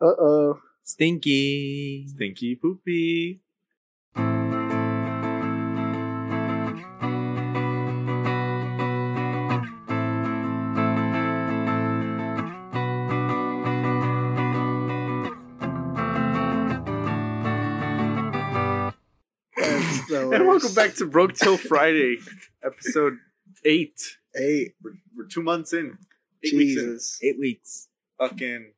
Uh oh. Stinky. Stinky poopy. And welcome back to Broke Till Friday, episode eight. Eight. We're, we're two months in. Eight weeks in. Jesus. Eight weeks. Fucking.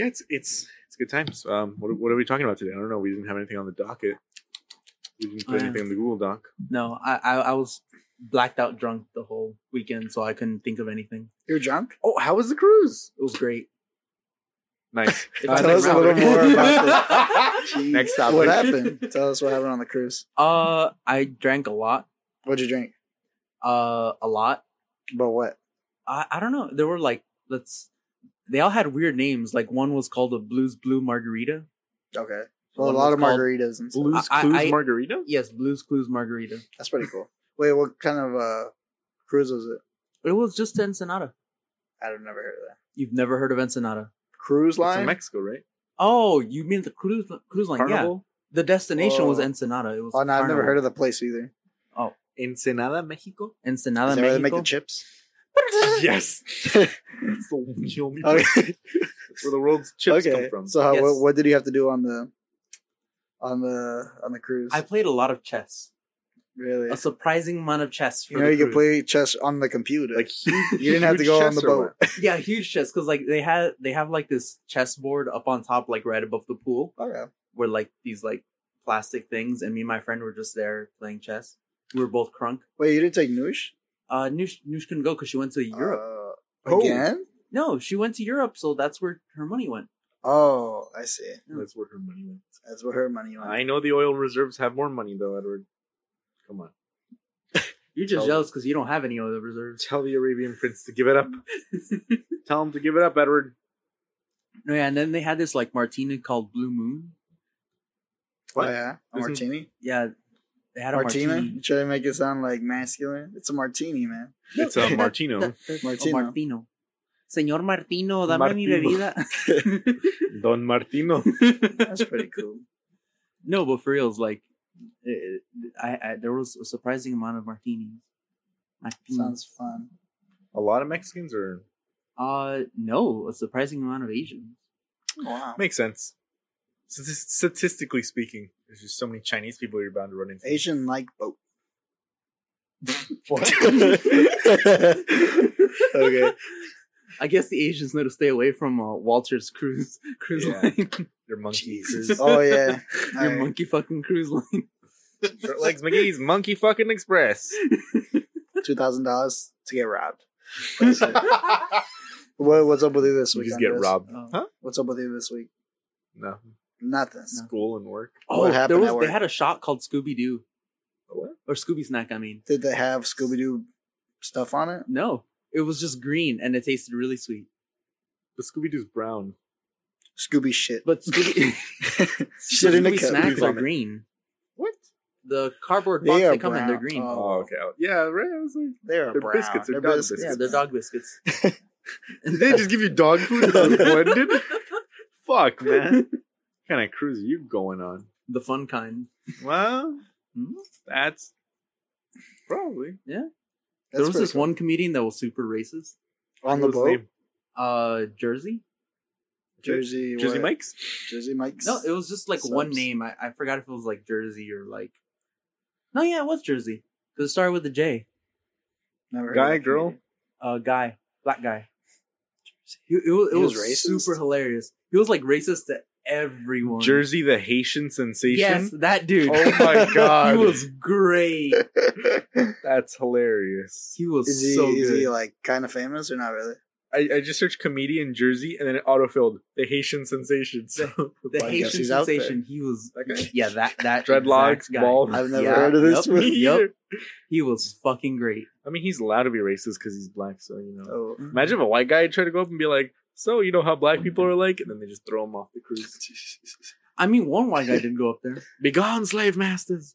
Yeah, it's it's it's good times. Um, what, what are we talking about today? I don't know. We didn't have anything on the docket. We didn't put Oh, anything in the Google Doc. No, I, I I was blacked out drunk the whole weekend, so I couldn't think of anything. You're drunk? Oh, how was the cruise? It was great. Nice. If Uh, I tell us a little it. more about Jeez. Next topic. What happened? Tell us what happened on the cruise. Uh, I drank a lot. What'd you drink? Uh, a lot. But what? I I don't know. There were like let's. They all had weird names. Like one was called a Blues Blue Margarita. Okay. Well, a lot of margaritas and stuff. Blues I- Clues I- Margarita? Yes, Blues Clues Margarita. That's pretty cool. Wait, what kind of uh cruise was it? It was just to Ensenada. I've never heard of that. You've never heard of Ensenada? Cruise It's in line? Mexico, right? Oh, you mean the cruise cruise line? Yeah, the destination was Oh. Ensenada. It was. oh, no, I've never heard of the place either. Oh, Ensenada, Mexico? Ensenada, Is that where they make Mexico. the chips? yes. That's the only Okay. Where the world's chips okay. come from. So, how, Yes. what, what did you have to do on the on the on the cruise? I played a lot of chess. really. A surprising amount of chess. For You know, the you could cruise. play chess on the computer. like huge, you didn't have to go on the or boat. yeah, huge chess because like they had they have like this chess board up on top, like right above the pool, okay. where like these like plastic things, and me and my friend were just there playing chess. We were both crunk. Wait, you didn't take Noosh? Uh, Noosh, Noosh couldn't go because she went to Europe. Uh, Oh. Again? no, she went to Europe, so that's where her money went. Oh, I see. That's where her money went. That's where her money went. I know the oil reserves have more money though, Edward. Come on. You're just Tell- jealous because you don't have any oil reserves. Tell the Arabian prince to give it up. Tell him to give it up, Edward. No, yeah, and then they had this like martini called Blue Moon. Oh, What? yeah. A martini? Yeah, they had a Martina? martini. You trying to make it sound like masculine? It's a martini, man. It's a Martino. That- that- Martino. oh, Martino. Señor Martino, dame mi bebida. Don Martino. That's pretty cool. no, but for reals, like, it, I, I there was a surprising amount of martinis. Martinis. Sounds fun. A lot of Mexicans are Uh, no, a surprising amount of Asians. Wow. makes sense. Statis- Statistically speaking, there's just so many Chinese people you're bound to run into. Asian like boat. What? okay. I guess the Asians know to stay away from uh, Walter's cruise cruise Yeah. line. Your monkey Jesus. cruise. Oh yeah. Your Alright. monkey fucking cruise line. Short Legs McGee's Monkey Fucking Express. Two thousand dollars to get robbed. What, what's up with you this You week? just get Andres? robbed. Oh. Huh? What's up with you this week? No. Nothing. School and work. Oh, What happened there was at they had a shop called Scooby Doo What? or Scooby Snack. I mean, Did they have Scooby Doo stuff on it? no, it was just green and it tasted really sweet. But Scooby Doo's brown. Scooby shit. But Scooby, Shit in Scooby snacks are green. What? The cardboard They box are they come in, they're green. Oh. Oh, okay. Yeah, right. I was like, They're, They're brown. biscuits. They're They're dog biscuits. yeah, they're dog biscuits. Did they just give you dog food that was blended? Fuck, man. What kind of cruise are you going on? the fun kind. Well, Hmm? that's probably Yeah. there That's was pretty this cool. one comedian that was super racist. on the What's his boat. name? Uh, Jersey. Jersey. Jersey what? Mike's. Jersey Mike's. No, it was just like one Subs. name. I, I forgot if it was like Jersey or like. No, yeah, it was Jersey because it started with a J. Never heard Guy, of that girl? comedian. Uh, guy, black guy. He, it, was, it He was, was racist? super hilarious. He was like racist to everyone. Jersey, the Haitian sensation. Yes, that dude. Oh my God. he was great. That's hilarious. He was is he so is good. he like kind of famous or not really? I, I just searched comedian Jersey and then it autofilled the Haitian sensation. So the Well, Haitian he's out there. sensation. He was. That guy? Yeah, that that Dreadlocks, guy. bald. I've never Yeah, heard of this yep, one. Yep. He was fucking great. I mean, he's allowed to be racist because he's black, so you know. Oh. Mm. Imagine if a white guy tried to go up and be like, "So you know how black people are like," and then they just throw them off the cruise. I mean, one white guy didn't go up there. Begone, slave masters.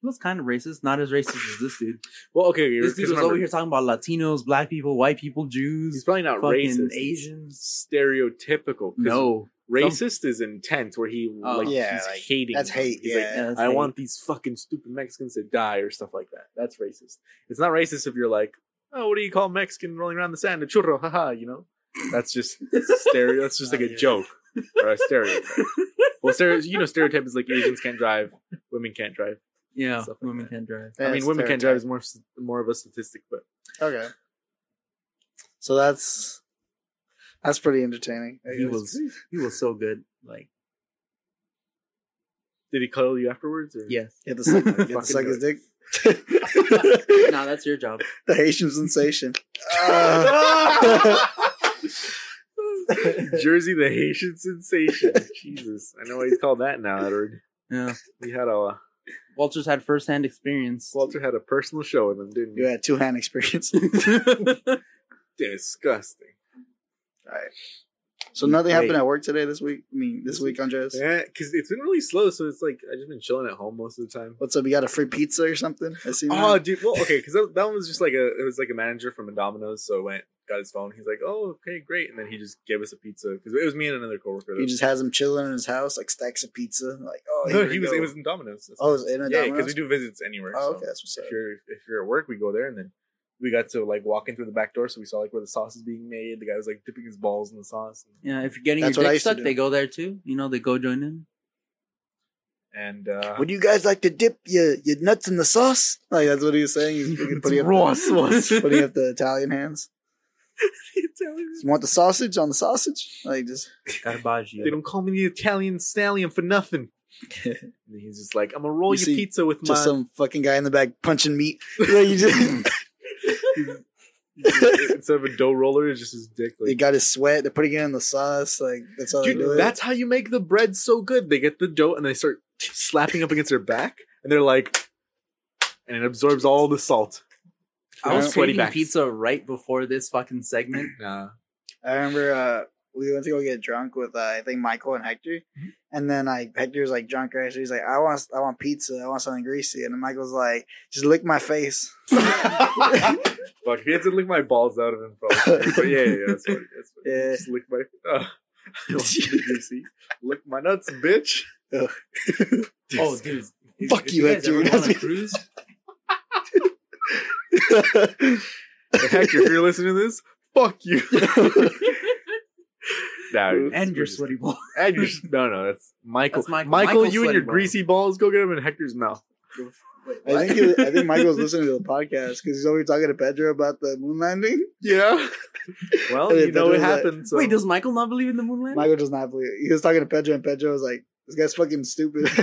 He was kind of racist, not as racist as this dude. Well, okay, This dude was remember, over here talking about Latinos, black people, white people, Jews, He's probably not racist. he's Asians. Stereotypical. 'cause No, racist is intent where he Oh. like Yeah, he's like, hating. that's hate, He's like, yeah. that's I hate. want these fucking stupid Mexicans to die or stuff like that. That's racist. It's not racist if you're like, oh, what do you call Mexican rolling around the sand? A churro, haha. You know, that's just stereo. That's just like Oh, a joke or a stereotype. well, stereo, you know, stereotype is like Asians can't drive, women can't drive. yeah, like women that. can drive. I mean, women can't drive is more more of a statistic, but Okay. So that's that's pretty entertaining. He was he was so good. Like did he cuddle you afterwards? Or? yes, You have to suck, you have suck his dick. nah, that's your job. the Haitian sensation. Uh, Jersey, the Haitian sensation. Jesus, I know why he's called that now, Edward. Yeah, We had a uh, Walters had firsthand experience. Walter had a personal show with him, didn't you you? had two hand experience. Disgusting. All right. So nothing happened at work today this week. I mean, this week, Andres. Yeah, because it's been really slow, so it's like I just been chilling at home most of the time. What's up? You got a free pizza or something? I see. Oh, dude. Well, okay, because that, that one was just like a it was like a manager from a Domino's, so I went got his phone. He's like, "Oh, okay, great," and then he just gave us a pizza because it was me and another coworker. he just has him chilling in his house, like stacks of pizza. Like, oh, no, he was go. it was in Domino's. That's Oh, it was in a yeah, because we do visits anywhere. Oh, so okay, that's what's up. if you're if you're at work, we go there, and then we got to like walk in through the back door, so we saw like where the sauce is being made. The guy was like dipping his balls in the sauce, yeah, if you're getting That's your dick used to sucked, they go there too. You know, they go join in. and uh, Would you guys like to dip your, your nuts in the sauce? Like that's what he was saying. He's fucking putting up, raw sauce. putting up the Italian hands. You want the sausage on the sausage? Like just Garbaggio. they don't call me the Italian stallion for nothing. And he's just like, I'm gonna roll You your see pizza with my. just some fucking guy in the back punching meat. Like, you just, instead of a dough roller, it's just his dick. they got his sweat. They're putting it in the sauce. Like that's how they do Dude, it. that's how you make the bread so good. They get the dough and they start slapping up against their back, and they're like, and it absorbs all the salt. I was Sweaty craving backs. pizza right before this fucking segment. Nah. I remember uh, we went to go get drunk with uh, I think Michael and Hector, Mm-hmm. and then like Hector's like drunk right, so he's like, I want I want pizza, I want something greasy, and then Michael's like, just lick my face. Fuck, if he had to lick my balls out of him, probably. But yeah, yeah, yeah, that's funny. That's funny. Yeah. Just lick my. Uh, I want you to see. Lick my nuts, bitch. Oh, dude. Fuck If you, guys Hector. ever on a cruise? Hey, Hector, if you're listening to this, fuck you. nah, and your sweaty ball. And your, no, no, that's Michael. That's Michael. Michael, you and your balls. greasy balls, go get them in Hector's mouth. I think he, I think Michael's listening to the podcast because he's always talking to Pedro about the moon landing. Yeah. Well, you then know Pedro's it like. So. Wait, does Michael not believe in the moon landing? Michael does not believe. It. He was talking to Pedro, and Pedro was like, "This guy's fucking stupid."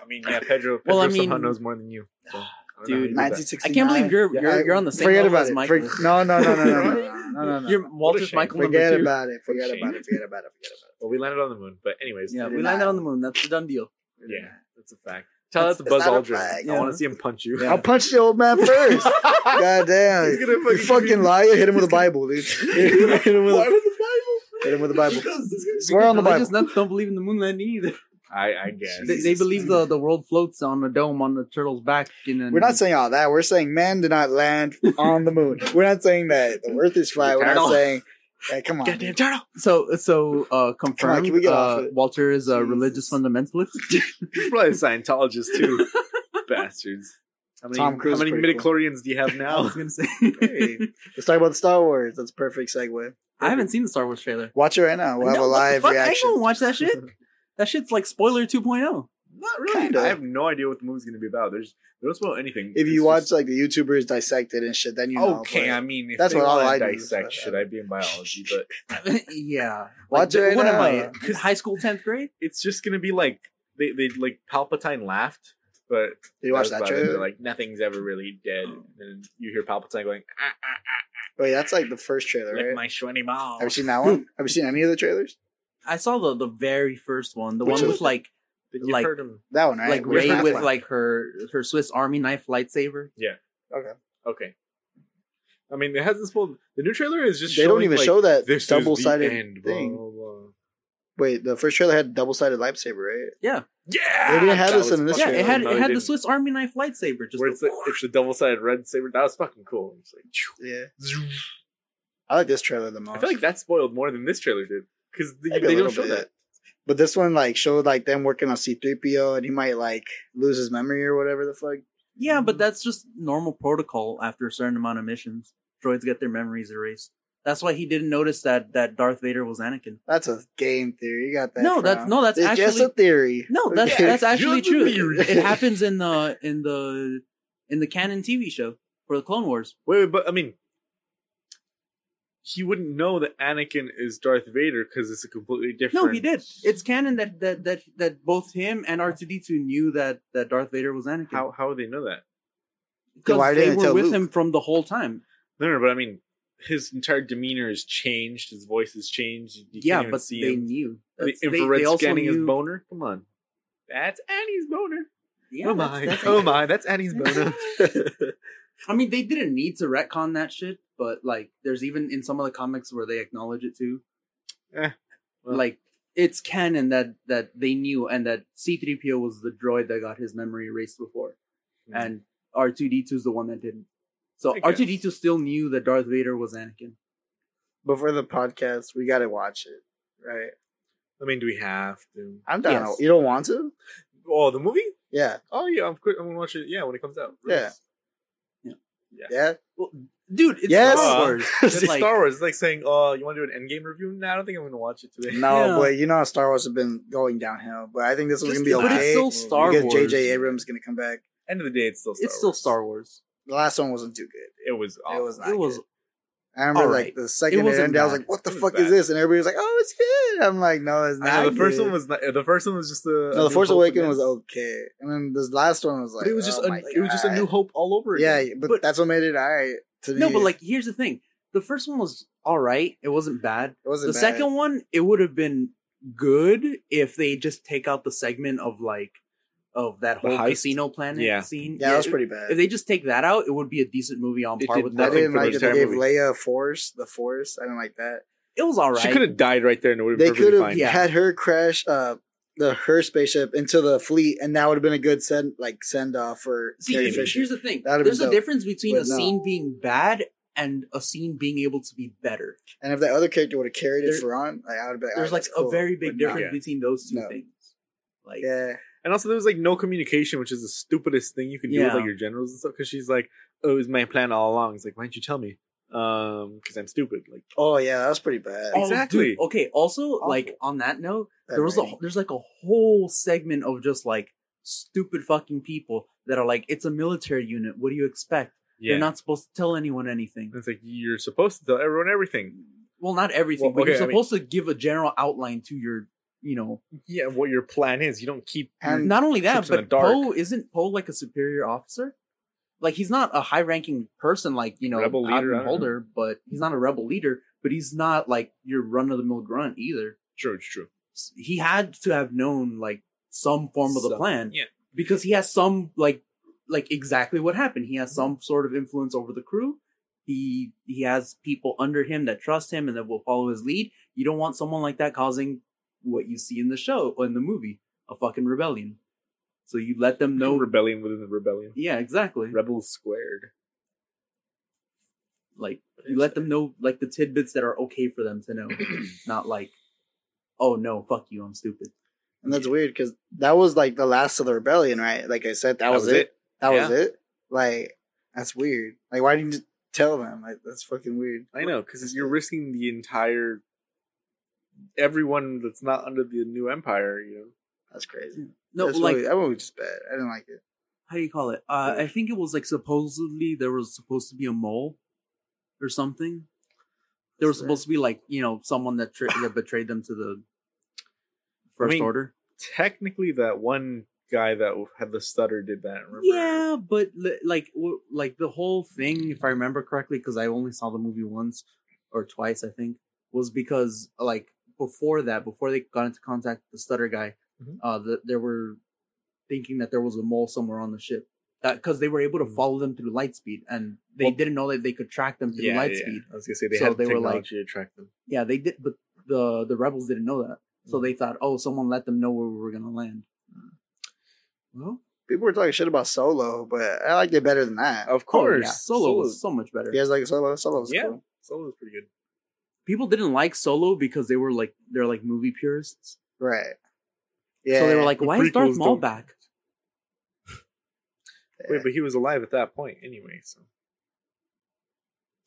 I mean, yeah, Pedro. Pedro Well, I somehow mean- knows more than you. So, I don't know how Dude, you did that. 1969. I can't believe you're Yeah, you're, you're on the same Forget level about as it. Michael. For- no, no, no, no, no, no, no, no, no, no. You're Walter's shame. Michael Forget number two. about it. Forget Shame. about it. Forget about it. Forget about it. Well, we landed on the moon, but anyways, Yeah, You're we not. landed on the moon. That's a done deal. yeah, that's a fact. Tell that to Buzz not a Aldrin. fact. I want to see him punch you. I'll punch the old man first. God damn. He's gonna You fucking- fucking liar. Hit him with a Bible, dude. hit him with Why a, with the Bible? hit him with a Bible. Because Swear on the religious Bible. nuts don't believe in the moon landing either. I, I guess. They, they believe the, the world floats on a dome on the turtle's back. In a, We're not saying all that. We're saying man did not land on the moon. We're not saying that the earth is flat. We're not saying, hey, come on. Goddamn turtle. So so uh, confirmed. can we get off uh, it? Walter is a Jesus. religious fundamentalist. He's probably a Scientologist too. Bastards. How many, Tom Cruise how many is pretty midichlorians do you have now? I now? was gonna say. Hey, let's talk about the Star Wars. That's a perfect segue. I haven't seen the Star Wars trailer. Watch it right now. We'll have a live fuck? I ain't reaction. gonna watch that shit. That shit's like spoiler oh. 2.0. Not really. Kinda. I have no idea what the movie's going to be about. There's they don't spoil anything. If you It's watch just- like the YouTubers dissect it and shit, then you know. okay, but I mean, if That's they what all I do dissect shit, I'd be in biology, but yeah. Watch it right what now. am I? High school 10th grade? it's just gonna be like they they like Palpatine laughed, but Did you watch that that was about it. trailer? They're like nothing's ever really dead, and you hear Palpatine going, ah, ah, ah, Wait, that's like the first trailer, lick right? my sweaty balls. Have you seen that one? Have you seen any of the trailers? I saw the the very first one, the Which one is- with like you like- heard him? That one, right? like Where's Rey with one? like her her Swiss Army knife lightsaber. Yeah. Okay. Okay. I mean, it hasn't spoiled. The new trailer is just They don't even like, show that this double sided end, blah, thing. blah, blah. Wait, the first trailer had double sided lightsaber, right? Yeah, Yeah. They didn't have that this in this Yeah, fucking it had cool. it had the didn't. Swiss Army knife lightsaber. Just where the- it's, like, it's the double sided red saber. That was fucking cool. It's like, Yeah. phew. I like this trailer the most. I feel like that spoiled more than this trailer did because they, Maybe a they don't little show bit. that. But this one like showed like them working on C three PO and he might like lose his memory or whatever the fuck. yeah, but that's just normal protocol after a certain amount of missions. Droids get their memories erased. That's why he didn't notice that that Darth Vader was Anakin. That's a game theory. You got that. No, from. that's- no, that's it's just actually- a theory. No, that's Okay. that's actually true. It happens in the in the in the canon TV show for the Clone Wars. Wait, wait, but I mean, he wouldn't know that Anakin is Darth Vader because it's a completely different. No, he did. It's canon that that that that both him and R two D two knew that that Darth Vader was Anakin. How how would they know that? Because why they were with Luke? him from the whole time. No, no, but I mean, his entire demeanor has changed. His voice has changed. You yeah, but see they him. knew. The That's- they- infrared they also scanning his boner. Come on, that's Annie's boner. Yeah, oh that's- my, that's- oh my, that's Annie's boner. I mean, they didn't need to retcon that shit, but like, there's even in some of the comics where they acknowledge it too. Eh, well. like, it's canon that that they knew, and that C-3PO was the droid that got his memory erased before, Hmm. and R2D2 is the one that didn't. So I guess. R2D2 still knew that Darth Vader was Anakin. Before the podcast, we gotta watch it. Right. I mean, do we have to? I'm down. Yes. You don't want to? Oh, the movie? Yeah. Oh yeah, I'm. I'm gonna watch it. Yeah, when it comes out. Yeah. Yeah. Yeah. Dude, it's Yes. Star Uh, Wars. It's It's like- Star Wars. It's like saying, "Oh, you want to do an Endgame review?" No, I don't think I'm gonna watch it today. No, Yeah. but you know how Star Wars have been going downhill. But I think this one's Just- gonna be okay. but it's still Star because Wars. J.J. Abrams is gonna come back. End of the day, it's still Star it's still Star Wars. The last one wasn't too good. It was. Awful. It was not It was good. I remember like the second It it ended, I was like, "What the fuck bad. is this?" And everybody was like, "Oh, it's good." I'm like, "No, it's not." Know the first good." one was not, the first one was just a. No, a the Force Awakens was okay, and then this last one was like, But it was just oh a, it was just a New Hope all over Yeah, again. but, But- that's what made it alright to me. no, but like, here's the thing: the first one was all right. It wasn't bad. it wasn't the bad. second one it would have been good if they just take out the segment of like of that The whole heist? casino planet Yeah. scene. yeah, that was pretty bad. If they just take that out, it would be a decent movie on It par with I that. nothing didn't like that they gave movie. Leia Force, the Force. I didn't like that. It was all right. She could have died right there, and it would have They been perfectly could have. Yeah. had her crash uh the her spaceship into the fleet, and that would have been a good send like send off for See, Carrie here's the thing. That'd have a dope. difference between But a no. scene being bad and a scene being able to be better. And if that other character would have carried it for on, like, I would have been. There's "Alright, like that's a cool." very big But difference Yeah. between those two No. things. Like, Yeah, And also, there was like no communication, which is the stupidest thing you can do with like your generals and stuff. Because she's like, "Oh, it was my plan all along." It's like, why didn't you tell me? Um, because I'm stupid. Like, Oh yeah, that was pretty bad. Oh, Exactly. dude, okay. Also, Awful. like on that note, Bad there was a there's like a whole segment of just like stupid fucking people that are like, it's a military unit. What do you expect? yeah, They're not supposed to tell anyone anything. It's like you're supposed to tell everyone everything. Well, not everything, Well, but you're okay, I mean- supposed to give a general outline to your, you know. Yeah, what your plan is. You don't keep. And- Not only that, but the. Poe isn't Poe like a superior officer? Like he's not a high-ranking person like you know Rebel leader, I know. But he's not a rebel leader. But he's not like your run-of-the-mill grunt either. True, it's true. he had to have known like some form of the Some- plan yeah. because he has some like like exactly what happened he has some sort of influence over the crew he he has people under him that trust him and that will follow his lead you don't want someone like that causing what you see in the show or in the movie a fucking rebellion so you let them know rebellion within the rebellion. yeah exactly Rebels squared. like you let them know like the tidbits that are okay for them to know not like oh no fuck you i'm stupid and that's weird because that was like the last of the rebellion, right? Like I said, that, was, it. That was it. Like that's weird. Like why didn't you tell them? Like that's fucking weird. I know because you're risking the entire everyone that's not under the new empire. You know, That's crazy. no that's like really, that one was just bad. I didn't like it. how do you call it? Uh, I think it was like supposedly there was supposed to be a mole or something. There was Swear. supposed to be like you know someone that tra- that betrayed them to the first mean, order. technically, that one guy that had the stutter did that. Remember? Yeah, but like like the whole thing, if I remember correctly, because I only saw the movie once or twice, I think, was because like before that, before they got into contact with the stutter guy, Mhm. uh, the, they were thinking that there was a mole somewhere on the ship. That because they were able to Mhm. follow them through light speed, and they Well- didn't know that they could track them through yeah, light yeah. speed. I was gonna say they So had they were like- technology to track them. Yeah, they did, but the the rebels didn't know that. So they thought, oh, someone let them know where we were gonna land. Well, People were talking shit about Solo, but I liked it better than that. of Oh, course, yeah. Solo was so much better. You guys like Solo? Solo was Yeah. cool. Solo was pretty good. People didn't like Solo because they were like they're like movie purists. Right. Yeah. So they were like, The why is Darth Maul don't- back? Wait, but he was alive at that point anyway. So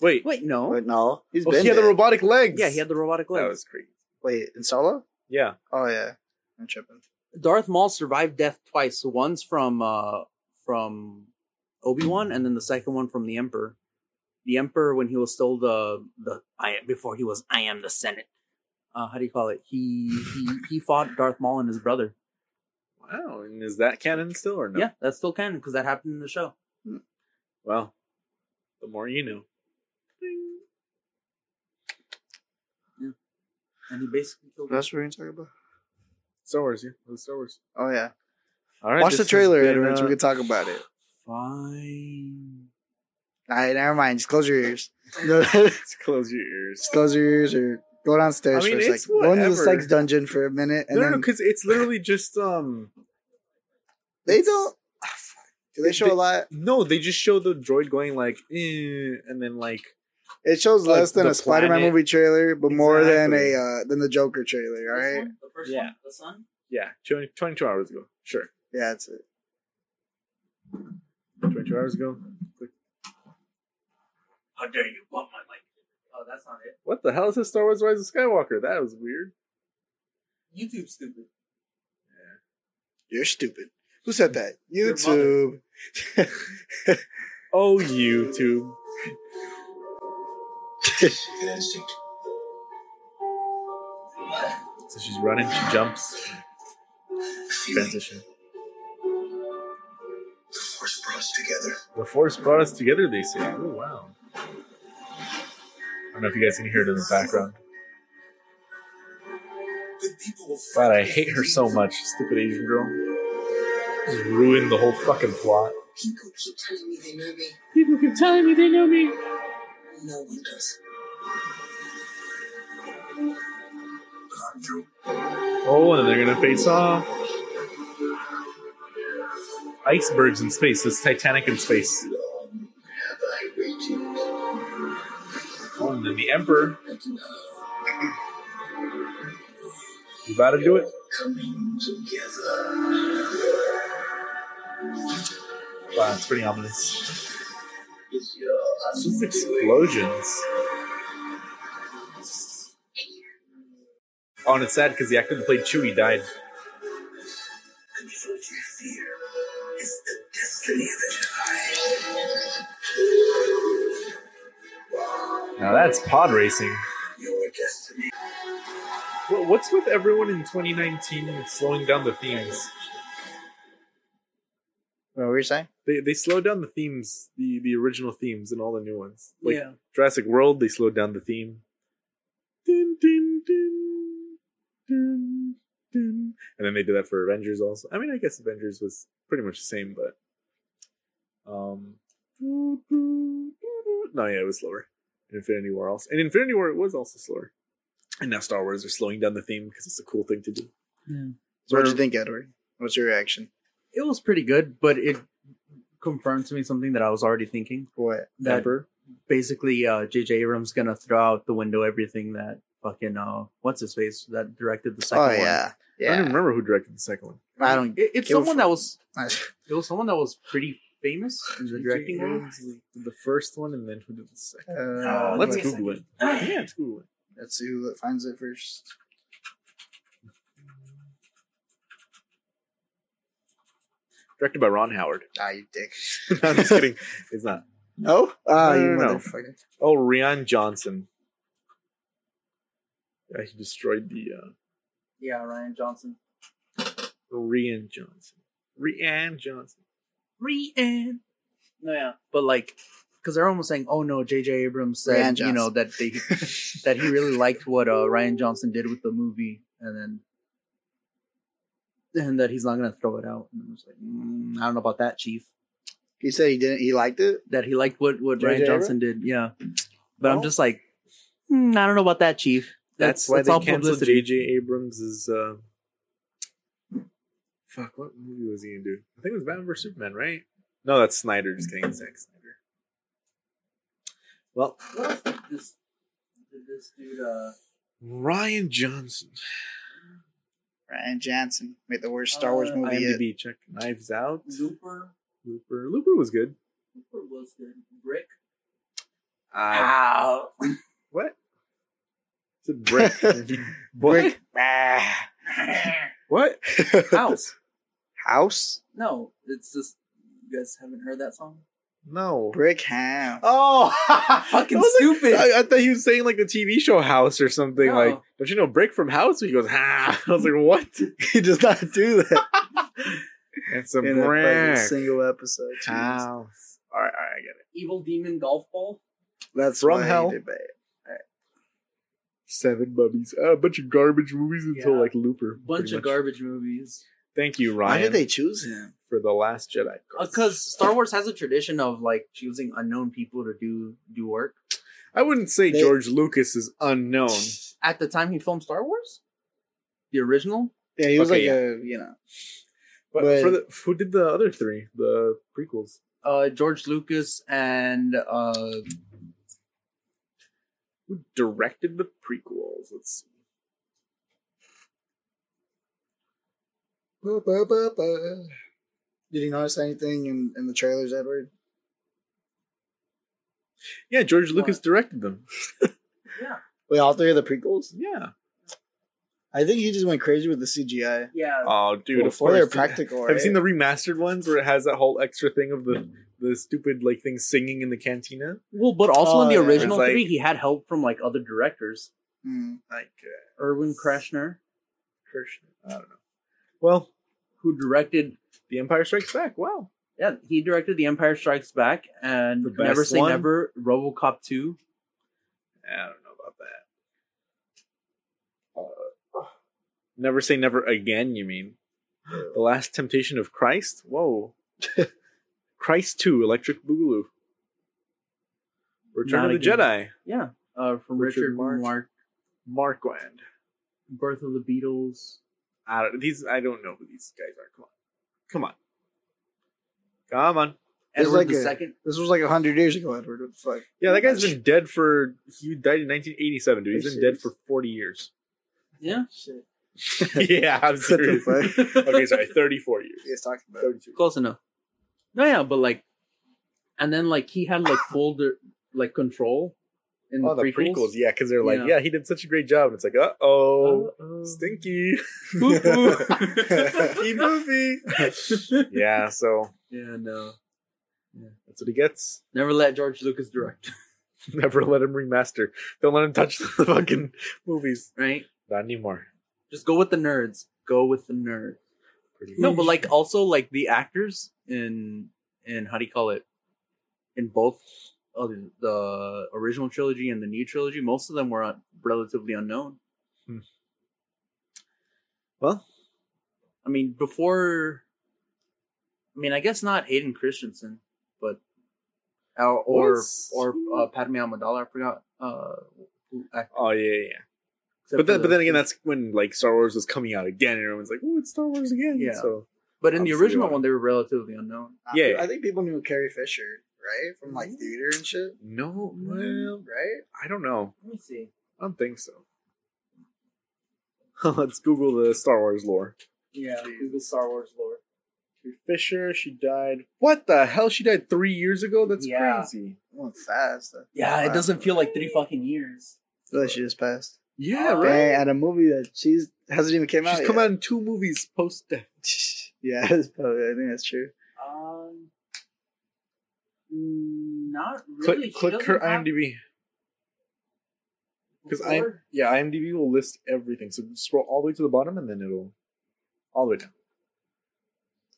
wait, Wait, no. Wait, no. He's oh, been he had the robotic legs. Yeah, he had the robotic legs. That was crazy. Wait, in Solo? Yeah, Oh, yeah. I'm tripping. Darth Maul survived death twice. Once from uh from Obi Wan, and then the second one from the Emperor. The Emperor when he was still the the I before he was I am the Senate. Uh, how do you call it? He he he fought Darth Maul and his brother. wow. And is that canon still or no? Yeah, that's still canon because that happened in the show. Well, the more you know. Yeah, And he basically killed. That's what we're going to talk about? Star Wars, yeah, it Star Wars. Oh, yeah. All right, Watch the trailer, been, Edwards. uh, we can talk about it. Fine. All right, never mind. Just close your ears. Just Just close your ears. close your ears or go downstairs I mean, for a it's second. Go into the sex dungeon for a minute. And no, no, then no, because it's literally just um. they it's- don't. ah. Do they show a lot? No, they just show the droid going like, eh, and then like It shows Like less than a Spider-Man movie trailer, but more than a uh, than the Joker trailer. All right. The first Yeah. one, the sun. yeah, 20, 22 hours ago. Sure, Yeah, that's it. twenty two hours ago. How dare you bump my mic? Oh, that's not it. What the hell is this Star Wars: Rise of Skywalker? That was weird. YouTube stupid. Yeah. You're stupid. Who said that? YouTube. Oh, YouTube. So she's running, she jumps. Transition. The force brought us together. The Force brought us together, they say. Oh, wow. I don't know if you guys can hear it in the background. God, I hate her so much. Stupid Asian girl. Just ruined the whole fucking plot. People keep telling me they know me. People keep telling me they know me. No one does. But I'm Drew. Oh, and they're gonna face off. Icebergs in space. It's Titanic in space. The Emperor. You about to do it? coming together. Wow, it's pretty ominous. Just explosions. Oh, and it's sad because the actor that played Chewie died. fear is the destiny of Now that's pod racing. Your What's with everyone in 2019 slowing down the themes? What were you saying? They they slowed down the themes, the the original themes, and all the new ones. Like yeah. Jurassic World, they slowed down the theme. Dun, dun, dun, dun, dun. And then they did that for Avengers also. I mean, I guess Avengers was pretty much the same, but um, no, yeah, it was slower. In Infinity War also, and Infinity War it was also slower. And now Star Wars are slowing down the theme because it's a cool thing to do. Yeah. So what'd you think, Edward? What's your reaction? It was pretty good, but it confirmed to me something that I was already thinking. What? That Emperor? basically, uh, J.J. Abrams gonna throw out the window everything that fucking uh, what's his face that directed the second Oh one. yeah, yeah. I don't even remember who directed the second one. I don't. It, it's Give a someone fuck. that was it was someone that was pretty famous in the directing world. The first one, and then who did the second? Uh, Let's wait Google it. Yeah, let's Google it. Let's see who finds it first. Directed by Ron Howard. Ah, you dick. no, I'm just kidding. It's not. No? Ah, No, you no, no. Oh, Rian Johnson. Yeah, he destroyed the uh, Yeah, Rian Johnson. Rian Johnson. Rian Johnson. Rian. No, yeah, but like, because they're almost saying, "Oh no, J.J. Abrams said, you know, that they that he really liked what uh, Rian Johnson did with the movie, and then and that he's not gonna throw it out." And I was like, mm, "I don't know about that, Chief." He said he didn't. He liked it. That he liked what what J.J. Rian Johnson did, yeah. But I'm just like, mm, I don't know about that, Chief. That's, why that's they all canceled publicity. J.J. Abrams' is uh, fuck. What movie was he gonna do? I think it was Batman vs Superman, right? No, that's Snyder. Just kidding, Zack Snyder. Well, What else did this did this dude uh Rian Johnson, Rian Johnson made the worst Star Wars Uh, movie yet. IMDb check Knives Out. Looper? Looper. Looper was good. Looper was good. Brick. Uh, Ow. what? It's a brick. Brick. what? House. House. No, it's just you guys haven't heard that song? No. Brick house. Oh, Fucking I was like- stupid. I, I thought he was saying like the TV show House or something. No. Like, don't you know Brick from House? He goes, ha. I was like, what? he does not do that It's a in a single episode. Jesus. house. All right, all right, I get it. Evil Demon Golf Ball. That's From why hell. did bad. Seven bubbies. Uh, a bunch of garbage movies until Yeah. like Looper. Bunch of much. garbage movies. Thank you, Rian. Why did they choose him? for the Last Jedi? Because Uh, Star Wars has a tradition of like choosing unknown people to do do work. I wouldn't say They- George Lucas is unknown. At the time he filmed Star Wars, the original. Yeah, he was Okay, like a you know. But, But- for the who did the other three, the prequels? Uh, George Lucas and uh, Who directed the prequels? Let's see. Ba, ba, ba, ba. Did you notice anything in, in the trailers, Edward? Yeah, George Lucas directed them. yeah, Wait, all three of the prequels? Yeah. I think he just went crazy with the CGI. yeah. Oh, dude, of Before they're course. practical, Have right? you seen the remastered ones where it has that whole extra thing of the the stupid like thing singing in the cantina? Well, but also in Oh, the yeah. original It's like- three, he had help from like other directors. Mm. Like uh, Erwin Kreshner, Kirshner. I don't know. Well, who directed The Empire Strikes Back. Wow. yeah, he directed The Empire Strikes Back and The best Never Say one? Never, RoboCop two. I don't know about that. Uh, never say never again. You mean the Last Temptation of Christ? Whoa. Christ two, Electric Boogaloo. Return Not of the again. Jedi. Yeah, uh, from Richard Richard, Mark. Mark. Marquand. Birth of the Beatles. I don't, these I don't know who these guys are. Come on, come on, come on. It's Edward like the a- Second. This was like a hundred years ago, Edward. What the fuck? Yeah, that guy's been dead for. He died in 1987, dude. He's been dead for 40 years. Yeah, Shit. yeah, I'm serious. okay, sorry, 34 years. He's talking about. 32. close enough. No, yeah, but like, and then like he had like full like control in Oh, the, the prequels. prequels, yeah, because they're like, Yeah. yeah. he did such a great job. And it's like, uh oh, Uh-oh. stinky. Stinky movie. yeah, so Yeah, no. Yeah. that's what he gets. Never let George Lucas direct, Never let him remaster. Don't let him touch the fucking movies. right? Not anymore. Just go with the nerds. Go with the nerd. Pretty No, much. but like also like the actors in in how do you call it in both of the, the original trilogy and the new trilogy, most of them were un- relatively unknown. Well, I mean, before. I mean, I guess not Hayden Christensen, but or or, Was- or uh, Padme Amidala. I forgot. Uh, who act- oh yeah, yeah. yeah. But then, for but then again, that's when like Star Wars was coming out again, and everyone's like, "Oh, it's Star Wars again!" Yeah. So But in the original one, they were relatively unknown. Yeah. I think people knew Carrie Fisher, right, from like theater and shit, no, well, right? I don't know. Let me see. I don't think so. Let's Google the Star Wars lore. Yeah, Google Star Wars lore. Fisher, she died. What the hell? She died three years ago. That's Yeah. crazy. Went fast. Yeah, it Wow. doesn't feel like three fucking years. I feel like she just passed. Yeah, Oh, right. Dang, at a movie that she's hasn't even came out. She's come yet. out in two movies post death. yeah, it's probably, I think that's true. Um, mm, Mm, not Click, really. She click her have- IMDb because I before- yeah IMDb will list everything. So scroll all the way to the bottom and then it'll all the way down.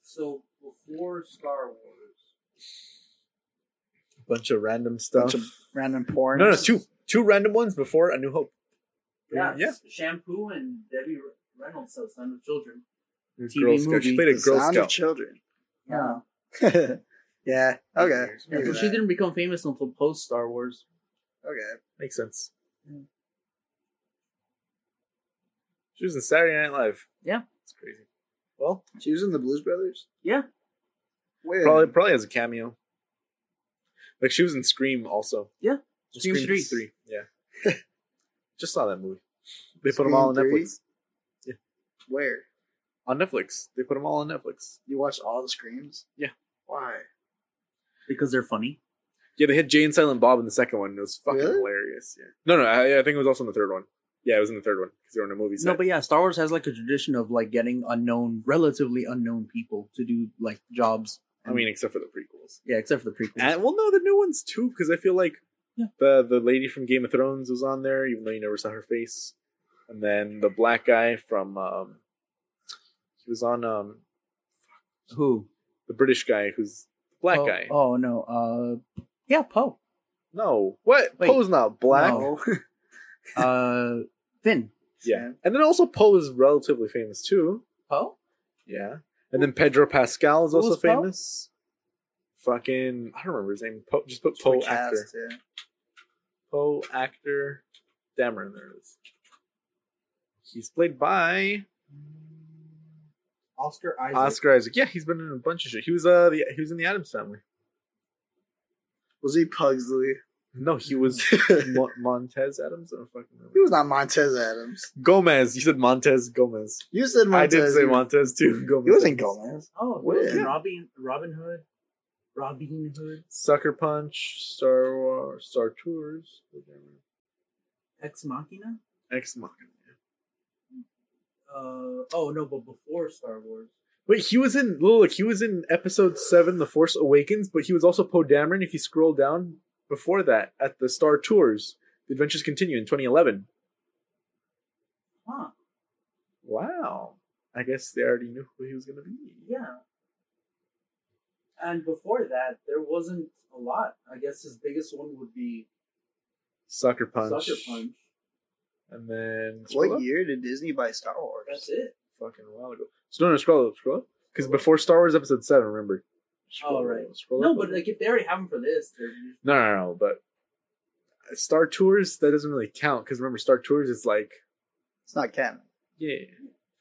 So before Star Wars. A bunch of random stuff. Bunch of random porn. no, no, two two random ones before A New Hope. Yeah, yeah. Shampoo and Debbie Reynolds, so Son of Children. Girl TV Scout. She movie. played a The Girl Sound of Scout. Children. Yeah. yeah. Okay. Yeah, so she didn't become famous until post Star Wars. Okay. Makes sense. She was in Saturday Night Live. Yeah. it's crazy. Well, She was in the Blues Brothers. Yeah. Where? probably probably has a cameo. Like she was in Scream also. Yeah. Scream three. three. Yeah. Just saw that movie. They put them all on three? Netflix. Yeah. Where? On Netflix. They put them all on Netflix. You watched all the screams? Yeah. Why? Because they're funny. Yeah, they had Jay and Silent Bob in the second one. It was fucking Really? hilarious. Yeah. No, no, I, I think it was also in the third one. Yeah, it was in the third one because they were in a movie. No, but yeah, Star Wars has like a tradition of like getting unknown, relatively unknown people to do like jobs. I mean, except for the prequels. yeah, except for the prequels. And, well, no, the new ones too, because I feel like Yeah. the the lady from Game of Thrones was on there, even though you never saw her face. And then the black guy from um, he was on um Who? the British guy who's the black oh, guy. Oh no. Uh, yeah, Poe. No, what? Wait. Poe's not black. No. Uh, Finn. Yeah, and then also Poe is relatively famous too. Poe. Yeah, and then Pedro Pascal is Who also Poe? famous. Fucking, I don't remember his name. Poe, just put Poe actor. yeah. Poe actor. Dameron, there it is. He's played by Oscar Isaac. Oscar Isaac. Yeah, he's been in a bunch of shit. He was uh the he was in the Addams family. Was he Pugsley? No, he was Mo- Montez Addams. I don't fucking He was not Montez Addams. Gomez. You said Montez Gomez. You said Montez. I did say Montez too. Gomez. He wasn't Gomez. Oh, Where? was Robin Robin Hood. Robin Hood. Sucker Punch, Star Wars, Star Tours, Ex Machina. Ex Machina. Uh oh no, but before Star Wars. Wait, he was in look. He was in Episode Seven, The Force Awakens, but he was also Poe Dameron. If you scroll down before that, at the Star Tours, The Adventures Continue in 2011. Huh. Wow, I guess they already knew who he was going to be. Yeah. And before that, there wasn't a lot. I guess his biggest one would be Sucker Punch. Sucker Punch. And then What up. year did Disney buy Star Wars? That's it. Fucking a while ago. So no, no, scroll up, scroll up. Because before Star Wars Episode Seven, remember? Oh, right. Scroll No, up. but like if they already have him for this, they're No, no, no, but Star Tours that doesn't really count because remember Star Tours is like It's not canon. yeah,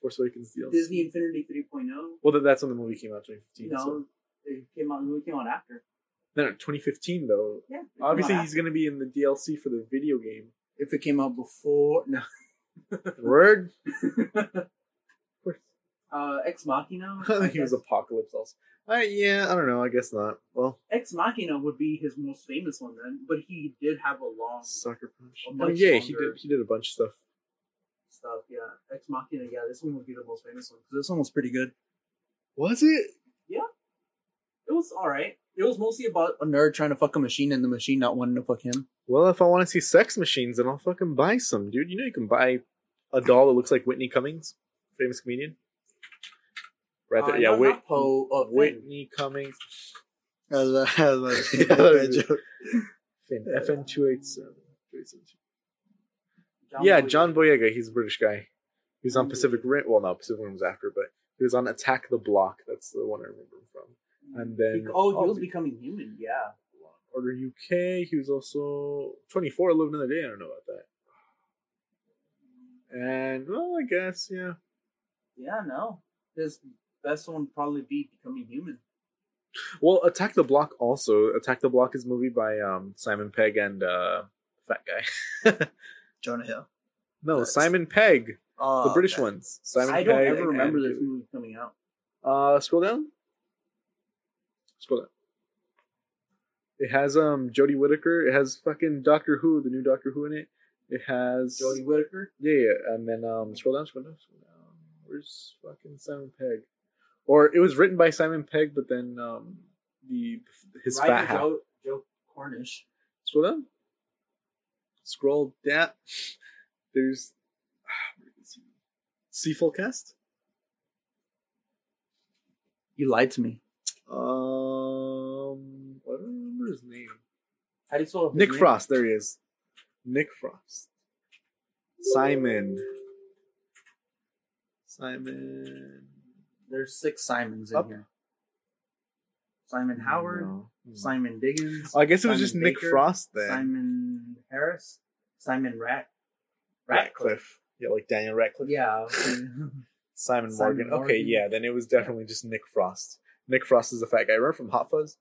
Force Awakens DLC. Disney Infinity 3.0. Well, that- that's when the movie came out, 2015. No, so. it came out. The movie came out after. no, no, 2015 though. Yeah. Obviously, he's gonna be in the DLC for the video game. After. If it came out before, no. Word. Of course. Uh, Ex Machina. I I think he was. Apocalypse also. I, yeah, I don't know. I guess not. Well, Ex Machina would be his most famous one then, but he did have a long Sucker Punch. A Oh, much yeah, he did. He did a bunch of stuff. stuff. Yeah, Ex Machina. Yeah, this one would be the most famous one 'cause this one was pretty good. Was it? Yeah it was all right. It was mostly about a nerd trying to fuck a machine and the machine not wanting to fuck him. Well, if I want to see sex machines, then I'll fucking buy some, dude. You know, you can buy a doll that looks like Whitney Cummings, famous comedian. Right there, Uh, yeah, not, Whit- not Poe. Finn. Whitney Cummings. I was, I was about to Yeah, that joke. Finn, FN two eight seven. John Yeah, Boyega. John Boyega. He's a British guy. He was on. Pacific Rim. Well, no, Pacific Rim was after, but he was on Attack the Block. That's the one I remember him from. And then Bec- oh, he was becoming human. Yeah. Order UK. He was also 24 Live Another Day. I don't know about that. And well, I guess yeah. Yeah. No, his best one would probably be becoming human. Well, Attack the Block also. Attack the Block is a movie by um, Simon Pegg and uh, Fat Guy. Jonah Hill. no, Nice. Simon Pegg, Oh, the British okay. ones. Simon I don't Pegg ever remember this movie coming out. Uh, scroll down. Scroll down. It has um Jodie Whittaker. It has fucking Doctor Who, the new Doctor Who in it. It has Jodie Whittaker. Yeah, yeah, and then um scroll down, scroll down, scroll down. Where's fucking Simon Pegg? Or it was written by Simon Pegg, but then um the his Writer fat. Joe, Joe Cornish. Scroll down. Scroll down. There's where is he? See full cast. You lied to me. Um, I don't remember his name. How do you spell his Nick name? Frost. There he is. Nick Frost. Simon. Simon. There's six Simons in Up. here. Simon Howard, No. Simon Diggins. Oh, I guess it was Simon just Nick Baker, Frost then. Simon Harris, Simon Rat, Ratcliffe. Ratcliffe. Yeah, like Daniel Radcliffe. Yeah. Simon, Simon Morgan. Okay, yeah, then it was definitely just Nick Frost. Nick Frost is a fat guy. Remember from Hot Fuzz?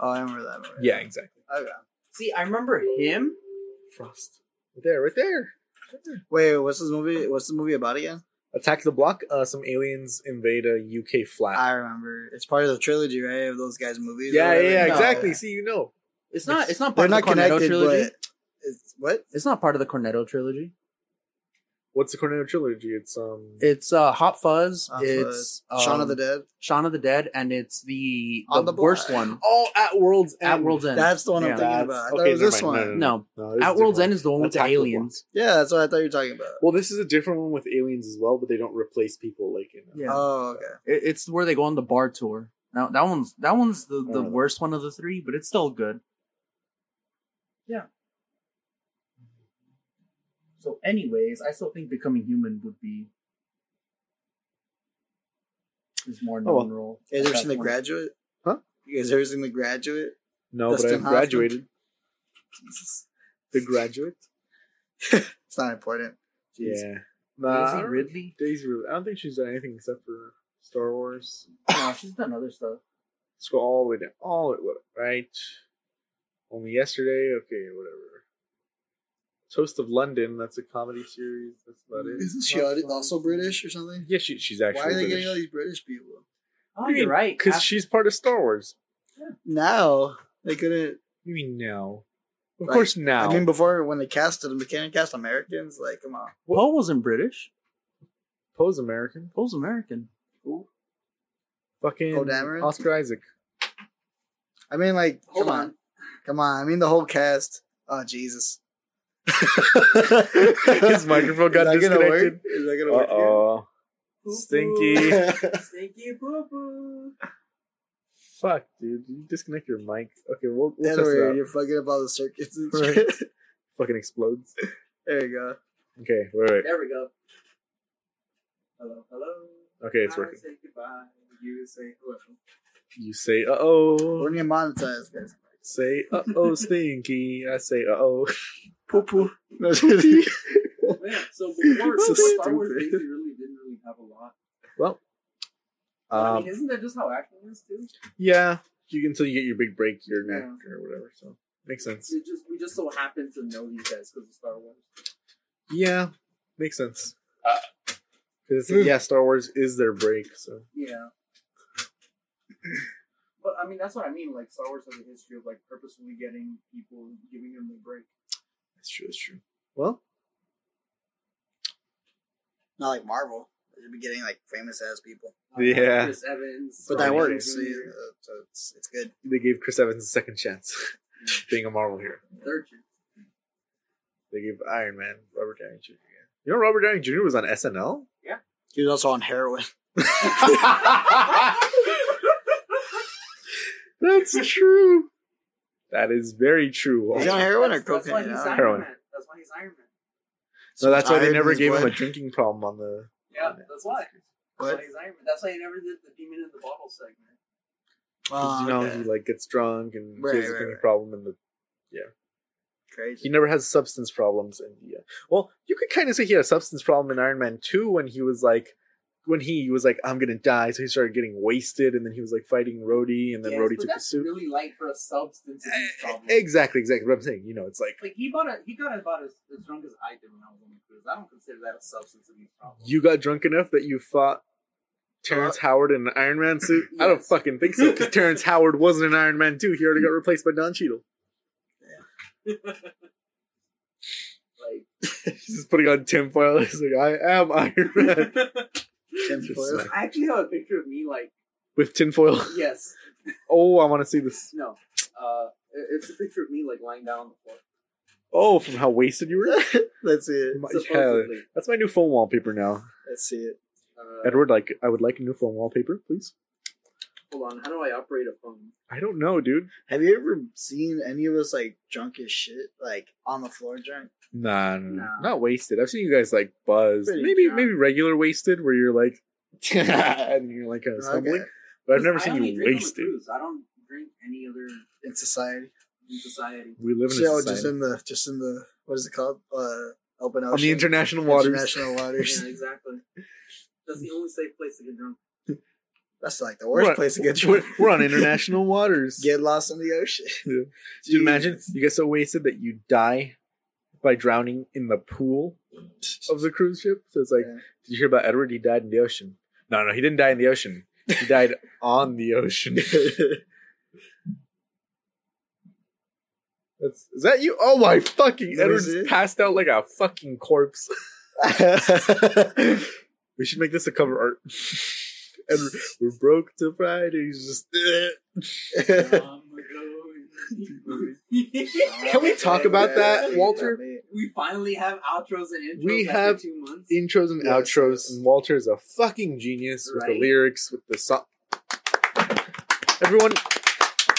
Oh, I remember that. movie. Yeah, exactly. Okay. See, I remember him. Frost. Right there, right there. Wait, what's this movie? What's the movie about again? Attack the Block. Uh, some aliens invade a UK flat. I remember. It's part of the trilogy, right? Of those guys' movies. or yeah, yeah, whatever. yeah, No. exactly. See, you know. It's not. It's not They're part not of the Cornetto connected, trilogy. it's what? It's not part of the Cornetto trilogy. What's the Cornetto trilogy? It's um. It's uh, Hot Fuzz. Hot it's um, Shaun of the Dead. Shaun of the Dead, and it's the On the, the worst Block. one. oh, at World's End. At World's End. That's the one I'm Yeah. thinking That's- about. I thought okay, it was never this mind. one. No, no, No, this At World's different. End is the one with the Attack the Block. aliens. Yeah, that's what I thought you were talking about. Well, this is a different one with aliens as well, but they don't replace people like in. Yeah. Oh, okay. It- it's where they go on the bar tour. Now that one's that one's the, the Oh. worst one of the three, but it's still good. Yeah. So, anyways, I still think becoming human would be is more Oh, well. known role. You guys at ever seen The. Graduate? Huh? You guys ever seen The Graduate? No, but I've Hoffman? graduated. Jesus. The Graduate. It's not important. Jeez. Yeah. Nah, I Daisy don't- Ridley? Daisy Ridley. I don't think she's done anything except for Star Wars. No, she's done other stuff. Let's go all the way down. All the way right. Only yesterday. Okay, whatever. Toast of London. That's a comedy series. That's about it. Isn't she Not al- fun. also British or something? Yeah, she, she's actually. Why are they British. getting all these British people? Oh, you're right. Because Af- she's part of Star Wars. Now they couldn't. You mean now? Of Like, course, now. I mean, before when they casted them, they can't cast Americans. Like, come on. Poe wasn't British. Poe's American. Poe's American. Fucking Poe Dameron? Oscar Isaac. I mean, like, Hold come on. on. come on. I mean, the whole cast. Oh Jesus! His microphone got Is that gonna work? disconnected. Is that gonna Uh work? oh. Stinky. Stinky poo poo. Fuck, dude. You disconnect your mic. Okay, we'll, we'll That's test it out. You're fucking up all the circuits and Right. shit. Fucking explodes. there you go. Okay, wait, wait. There we go. Hello, hello. Okay, it's I working. Say goodbye. You say hello. You say, uh oh. We're gonna monetize, guys. Say, uh oh, stinky. I say, uh oh. Poo poo. No, Man, so before So Star Wars stupid. Really didn't really have a lot. Well, I um, mean, isn't that just how acting is too? yeah, you until you get your big break, your neck Yeah. or whatever. So makes sense. We just we just so happen to know these guys because of Star Wars. Yeah, makes sense. Uh, Because Hmm. yeah, Star Wars is their break. So Yeah. But I mean, that's what I mean. Like Star Wars has a history of like purposefully getting people, giving them a break. That's true. That's true. Well, Not like Marvel. They'd be getting like famous ass people, Yeah. Chris Evans. but that works. Downey See, Jr., uh, so it's it's good. they gave Chris Evans a second chance, being a Marvel hero. Third chance. They gave Iron Man Robert Downey Jr. You know, Robert Downey Jr. was on SNL. Yeah. He was also on heroin. That's true. That is very true. Is he on heroin or That's- that's why cocaine? he's Iron Heroin. Man. That's why he's Iron Man. No, that's why they Iron never Man's gave him a blood. drinking problem on the. Yeah, that's why. That's What? why he's Iron Man. That's why he never did the demon in the bottle segment. 'cause, Oh, you know, okay. he like gets drunk and Right, he has a right, drinking right. problem, and the Yeah. Crazy. he never has substance problems. And yeah, uh, well, you could kind of say he had a substance problem in Iron Man Two when he was like. When he was like, "I'm gonna die," so he started getting wasted, and then he was like fighting Rhodey, and then Yes, Rhodey took the that's suit. really light for a substance abuse eh, eh, problem. Exactly, exactly. What I'm saying, you know, it's like Like he bought a, he got about as, as drunk as I did when I was on the cruise. I don't consider that a substance abuse problem. you got drunk enough that you fought Terrence uh, Howard in an Iron Man suit. I don't fucking think so because Terrence Howard wasn't an Iron Man too. He already got replaced by Don Cheadle. Yeah. like He's just putting on tinfoil. He's like, I am Iron Man Tim Just Foyle. like- I actually have a picture of me like with tinfoil. yes, Oh, I want to see this. no, uh, it's a picture of me like lying down on the floor. Oh, from how wasted you were. Let's see it. My- yeah, that's my new phone wallpaper now. Let's see it. Uh, Edward, like, I would like a new phone wallpaper, please. Hold on, how do I operate a phone? I don't know, dude. Have you ever seen any of us like drunk as shit, like on the floor drunk? Nah, nah, nah, not wasted. I've seen you guys like buzz, Pretty maybe drunk. maybe regular wasted, where you're like, and you're like kind of stumbling. Okay. But I've never I seen you drink on the wasted. I don't drink any other In society. in society. We live in a So society. just in the just in the what is it called? Uh Open ocean. on the international waters. International waters. Yeah, exactly. That's the only safe place to get drunk. That's like the worst We're- place to get We're, drunk. we're on international waters. Get lost in the ocean. Yeah. Dude, imagine you get so wasted that you die by drowning in the pool of the cruise ship. So it's like, Yeah. did you hear about Edward? He died in the ocean. No, no, he didn't die in the ocean. He died on the ocean. That's, is that you? Oh my fucking! That was passed out like a fucking corpse. We should make this a cover art. Edward, we're broke till Friday. He's just. Can we talk about that, Walter? we finally have outros and intros We have two months. intros and Yes, outros, and Walter is a fucking genius with the lyrics, with the song. Everyone,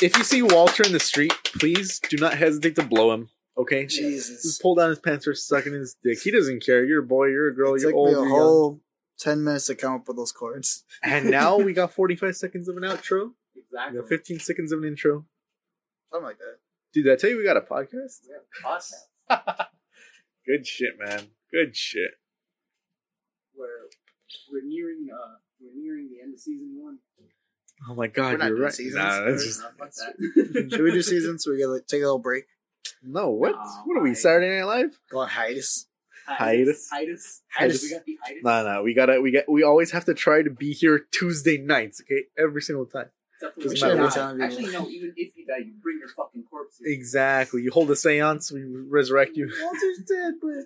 if you see Walter in the street, please do not hesitate to blow him. Okay, Jesus. just pull down his pants or sucking his dick. He doesn't care. You're a boy. You're a girl. it you're old. me a You're young. whole 10 minutes to come up with those chords. And now we got 45 seconds of an outro. We exactly. got 15 seconds of an intro. Something like that. Dude, did I tell you we got a podcast? Yeah, podcast. Good shit, man. Good shit. We're we're nearing uh we're nearing the end of season one. Oh my god, We're you're doing right. seasons. Nah, that's just that. Should we do seasons so we get like, take a little break? no. What? Oh what are we? Saturday Night Live? Go on hiatus. Hiatus? Hiatus. Hiatus. We got the hiatus. No, no, we gotta, we got, we always have to try to be here Tuesday nights, okay? Every single time. Except for Doesn't matter what time Actually, no. Even if you die, you bring your fucking corpse. here. Exactly. You hold a seance, we resurrect you. Walter's dead, but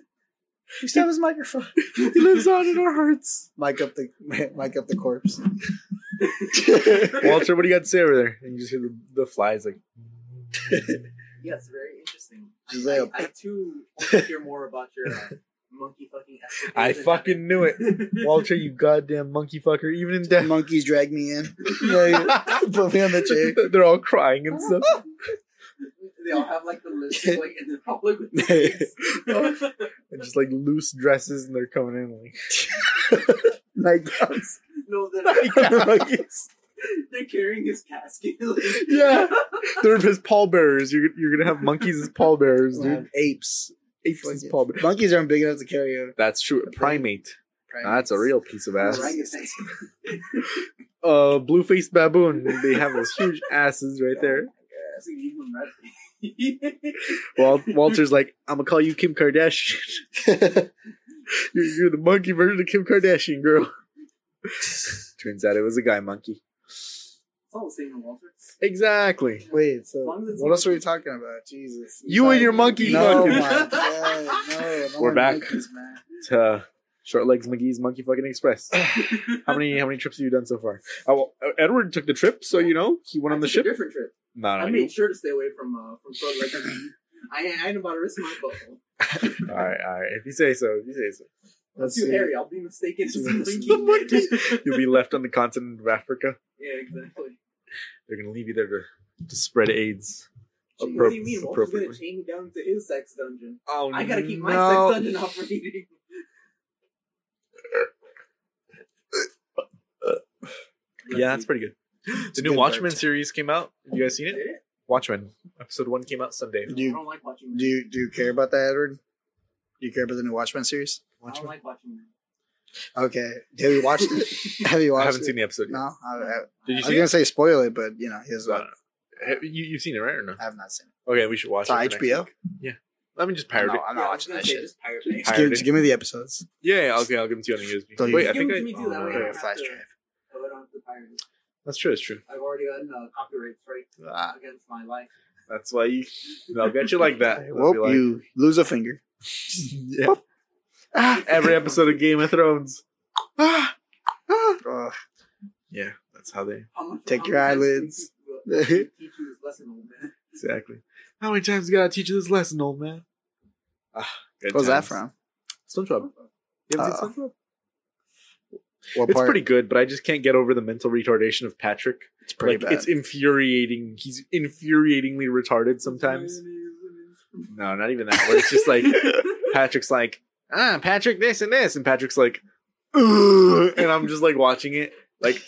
we still have his microphone. he lives on in our hearts. Mic up the mic up the corpse. Walter, what do you got to say over there? And you just hear the, the flies like, Yes, very interesting. I, Giselle. I, I too want to hear more about your uh, monkey fucking. I fucking knew it. Walter, you goddamn monkey fucker. Even in death. Monkeys drag me in. Yeah, yeah. Put me on the chair. They're all crying and stuff. they all have like the lips, like, and they're all like with the And just like loose dresses and they're coming in like Nightgowns. No, they're not. monkeys. They're carrying his casket. like- Yeah. They're his pallbearers. You're, you're gonna have monkeys as pallbearers, We'll dude. apes. Apes as pallbearers. Monkeys aren't big enough to carry a. That's true. A primate. That's a real piece of ass. Uh, blue faced baboon. They have those huge asses right there. That's an even red. Wal- Walter's like, I'm gonna call you Kim Kardashian. you're, you're the monkey version of Kim Kardashian, girl. Turns out it was a guy monkey. It's all the same in Walter. Exactly. Wait, so long as it's what else were we talking about? Jesus. You and your monkey No, fucking. my God. No, no We're more back. monkeys, man. to Short Legs McGee's Monkey Fucking Express. How many how many trips have you done so far? Oh, well, uh, Edward took the trip, so you know he went on the I took ship. A different trip. No, I no, made you, sure to stay away from uh, from Short Leg. I I ain't about to risk my butthole. all right, all right. If you say so, if you say so, I'm Let's too see. hairy. I'll be mistaken as a The monkey. you'll be left on the continent of Africa. yeah, exactly. They're gonna leave you there to, to spread AIDS. Gee, Appro- what do you mean? Walter's gonna chain me down to his sex dungeon. Oh, I gotta keep my no. sex dungeon operating. Yeah, that's pretty good. The new good Watchmen part. series came out. Have you guys seen it? it? Watchmen episode one came out Sunday. Do I you don't like watching. do you do you care about that, Edward? Do you care about the new Watchmen series? I don't like watching. Okay. Have you watched it? Have you watched it? I haven't it? seen the episode. Yet. No, I, I, Did I you was see gonna it? say spoil it, but you know, here's what. Have You you've seen it right or no? I have not seen it. Okay, we should watch It's on it. for next HBO? week. Let me just pirate I'm it. not, I'm not watching that shit. Just pirate me. Give, it. just give me the episodes. Yeah, yeah, okay, I'll give them to you on the USB. Don't Wait, I think I, to me too, that oh, way I don't a have flash to- drive. I don't have to pirate it. That's true. That's true. I've already gotten uh, copyright strike Ah, against my life. that's why you. They'll get you like that. They'll Whoop, be like, you lose a finger. yeah. Every episode of Game of Thrones. Ah, ah. Ugh. Yeah, that's how they Take your eyelids. teach you this lesson, old man? exactly. How many times you gotta teach you this lesson, old man? Ah, good What's that from? SpongeBob. You haven't Uh, seen SpongeBob? What It's part? pretty good, but I just can't get over the mental retardation of Patrick. It's pretty like bad. it's infuriating. He's infuriatingly retarded sometimes. No, not even that. Where it's just like Patrick's like, ah, Patrick, this and this, and Patrick's like, Ugh, and I'm just like watching it, like,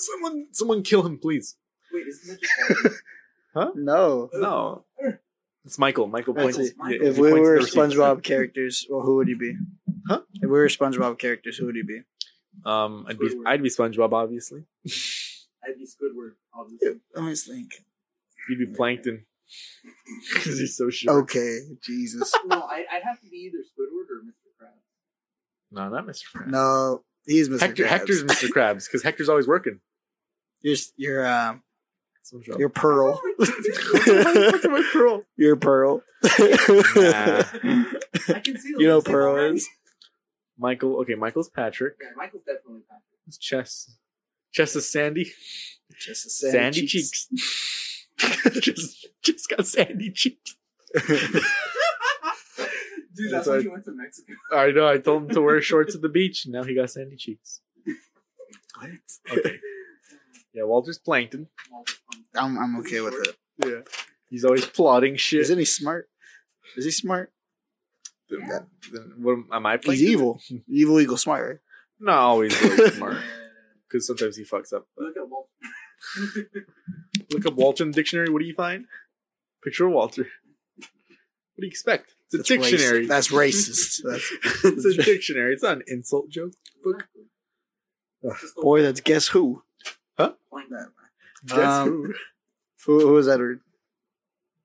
someone, someone kill him, please. Wait, isn't that just no. No, It's Michael. Michael That's points. it. yeah, If we points were. SpongeBob characters, well, who would you be? Huh? If we were SpongeBob characters, who would you be? um, I'd be I'd be SpongeBob, obviously. I'd be Squidward, obviously. Let me think. You'd be Plankton because he's so short. Okay, Jesus. no, I, I'd have to be either Squidward or Mr. Krabs. No, not Mr. Krabs. No, he's Mr. Hector. Krabs. Hector's Mr. Krabs because Hector's always working. You're you're um SpongeBob. you're Pearl. What's my- what's my pearl? You're Pearl. Nah. I can see You know the Pearl already. is? Michael. Okay, Michael's Patrick. Yeah, Michael's definitely Patrick. It's Chess. Chess is Sandy. Just is Sandy, sandy, cheeks. just, just got sandy cheeks. Dude, That's that's why why- he went to Mexico. I know. I told him to wear shorts at the beach. and Now he got sandy cheeks. Okay. Yeah, Walter's plankton. I'm I'm okay with it. Yeah. He's always plotting shit. Isn't he smart? Is he smart? Then- then what am- am I He's plankton? evil. Evil equals smart, right? Not always really smart. Because sometimes he fucks up. But Look at Walt. look up Walter in the dictionary. What do you find? Picture of Walter. What do you expect? It's a That's dictionary. racist. That's racist. That's, it's a dictionary. It's not an insult joke. Book. Boy, that's guess who? point. Guess Um, who, was Edward?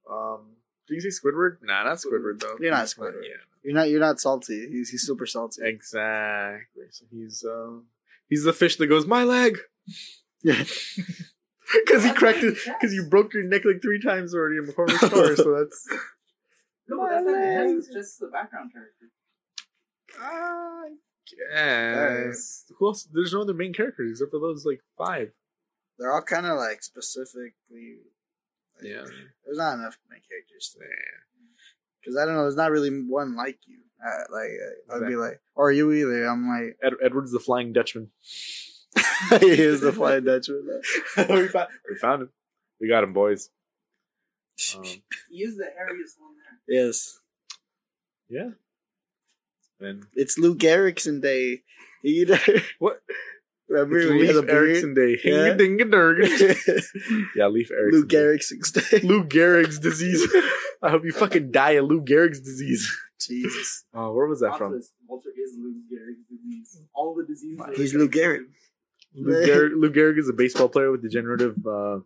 who? Um, do you say Squidward? Nah, not Squidward though. You're not Squidward. Yeah, You're not you're not salty. He's he's super salty. exactly. So he's um, he's the fish that goes my leg Yeah. because he cracked it because you broke your neck like three times already in McCormick's car. So that's No, but that's not it. It's just the background character. I guess. Who else? There's no other main characters except for those like five. They're all kind of like specifically. like, Yeah. There's not enough main characters Yeah. because I don't know. There's not really one like you. Uh, like uh, I'd be like, or you either. I'm like, Ed- Edward's the Flying Dutchman. he is the flying Dutchman. we, found, we found him. We got him, boys. Um, He is the hairiest one there. yes, yeah. And it's Luke Erickson Day. Either what? remember It's when he Leif had a beard? Erickson Day. Yeah. Hinga-dinga-durga. yeah, Leif Erickson. Luke Day. Erickson's Day. Lou Gehrig's disease. I hope you fucking die of Lou Gehrig's disease. Jesus, Oh, where was that Plot from? twist, Walter is Lou Gehrig's disease. All the diseases. he's Lou Gehrig. Lou Gehrig, Lou Gehrig is a baseball player with degenerative uh,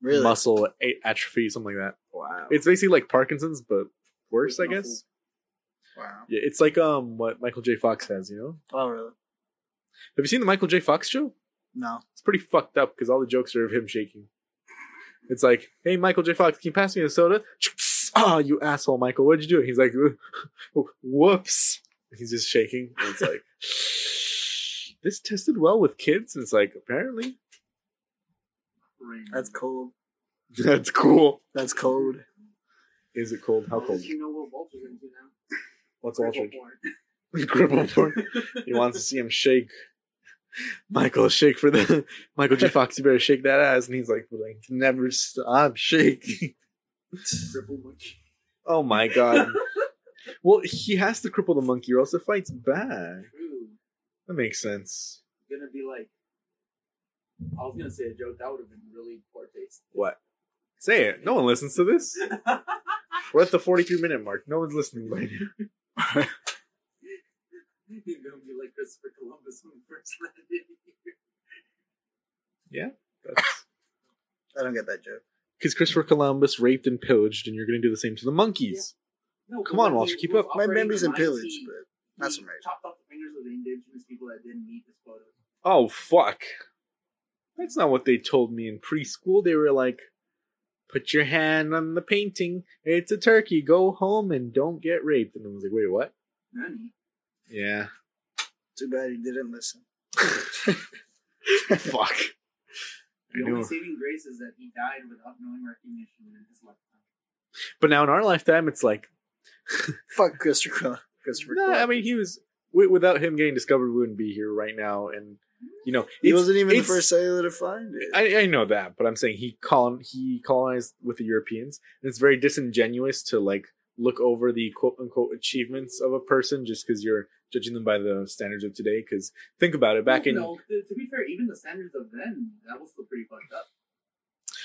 Really? muscle atrophy, something like that. Wow. It's basically like Parkinson's, but worse, I guess. wow. Yeah, it's like um what Michael J. Fox has. You know, Oh really? have you seen the Michael J. Fox show? No. It's pretty fucked up because all the jokes are of him shaking. It's like, hey, Michael J. Fox, can you pass me a soda? Ah, you asshole, Michael. What'd you do? He's like, whoops. He's just shaking. And it's like, this tested well with kids. And it's like, apparently, That's cold. that's cool. That's cold. Is it cold? How How cold? You know what Walter's into now. What's Walter? Cripple porn. Cripple porn. He wants to see him shake. Michael, shake for the Michael J. Fox. You better shake that ass. And he's like, well, I can never stop shaking. Cripple monkey. Oh my god. well, he has to cripple the monkey or else it fights back. True. That makes sense. Gonna be like. I was gonna say a joke that would have been really poor taste. What? Say it. No one listens to this. We're at the 43 minute mark. No one's listening by now. You're gonna be like Christopher Columbus when he first landed here. That's I don't get that joke. because Christopher Columbus raped and pillaged, and you're going to do the same to the monkeys. No, Come on, Walter, keep up. My operating memory's in pillage, he- but not he so much. Chopped off the fingers of the indigenous people that didn't meet his quota. Oh, fuck. That's not what they told me in preschool. They were like, put your hand on the painting. It's a turkey. Go home and don't get raped. And I was like, wait, what? Nani? Yeah. Too bad he didn't listen. Fuck. I The only saving grace is that he died without knowing recognition in his lifetime. But now in our lifetime, it's like, Fuck Christopher. Col- Christopher. nah, I mean, he was, wi- without him getting discovered, we wouldn't be here right now. And, you know, he wasn't even the first sailor to find it. I, I know that, but I'm saying he colon he colonized with the Europeans. And it's very disingenuous to like look over the quote unquote achievements of a person just because you're judging them by the standards of today. Because think about it, back in no, to, to be fair, even the standards of then, that was still pretty fucked up.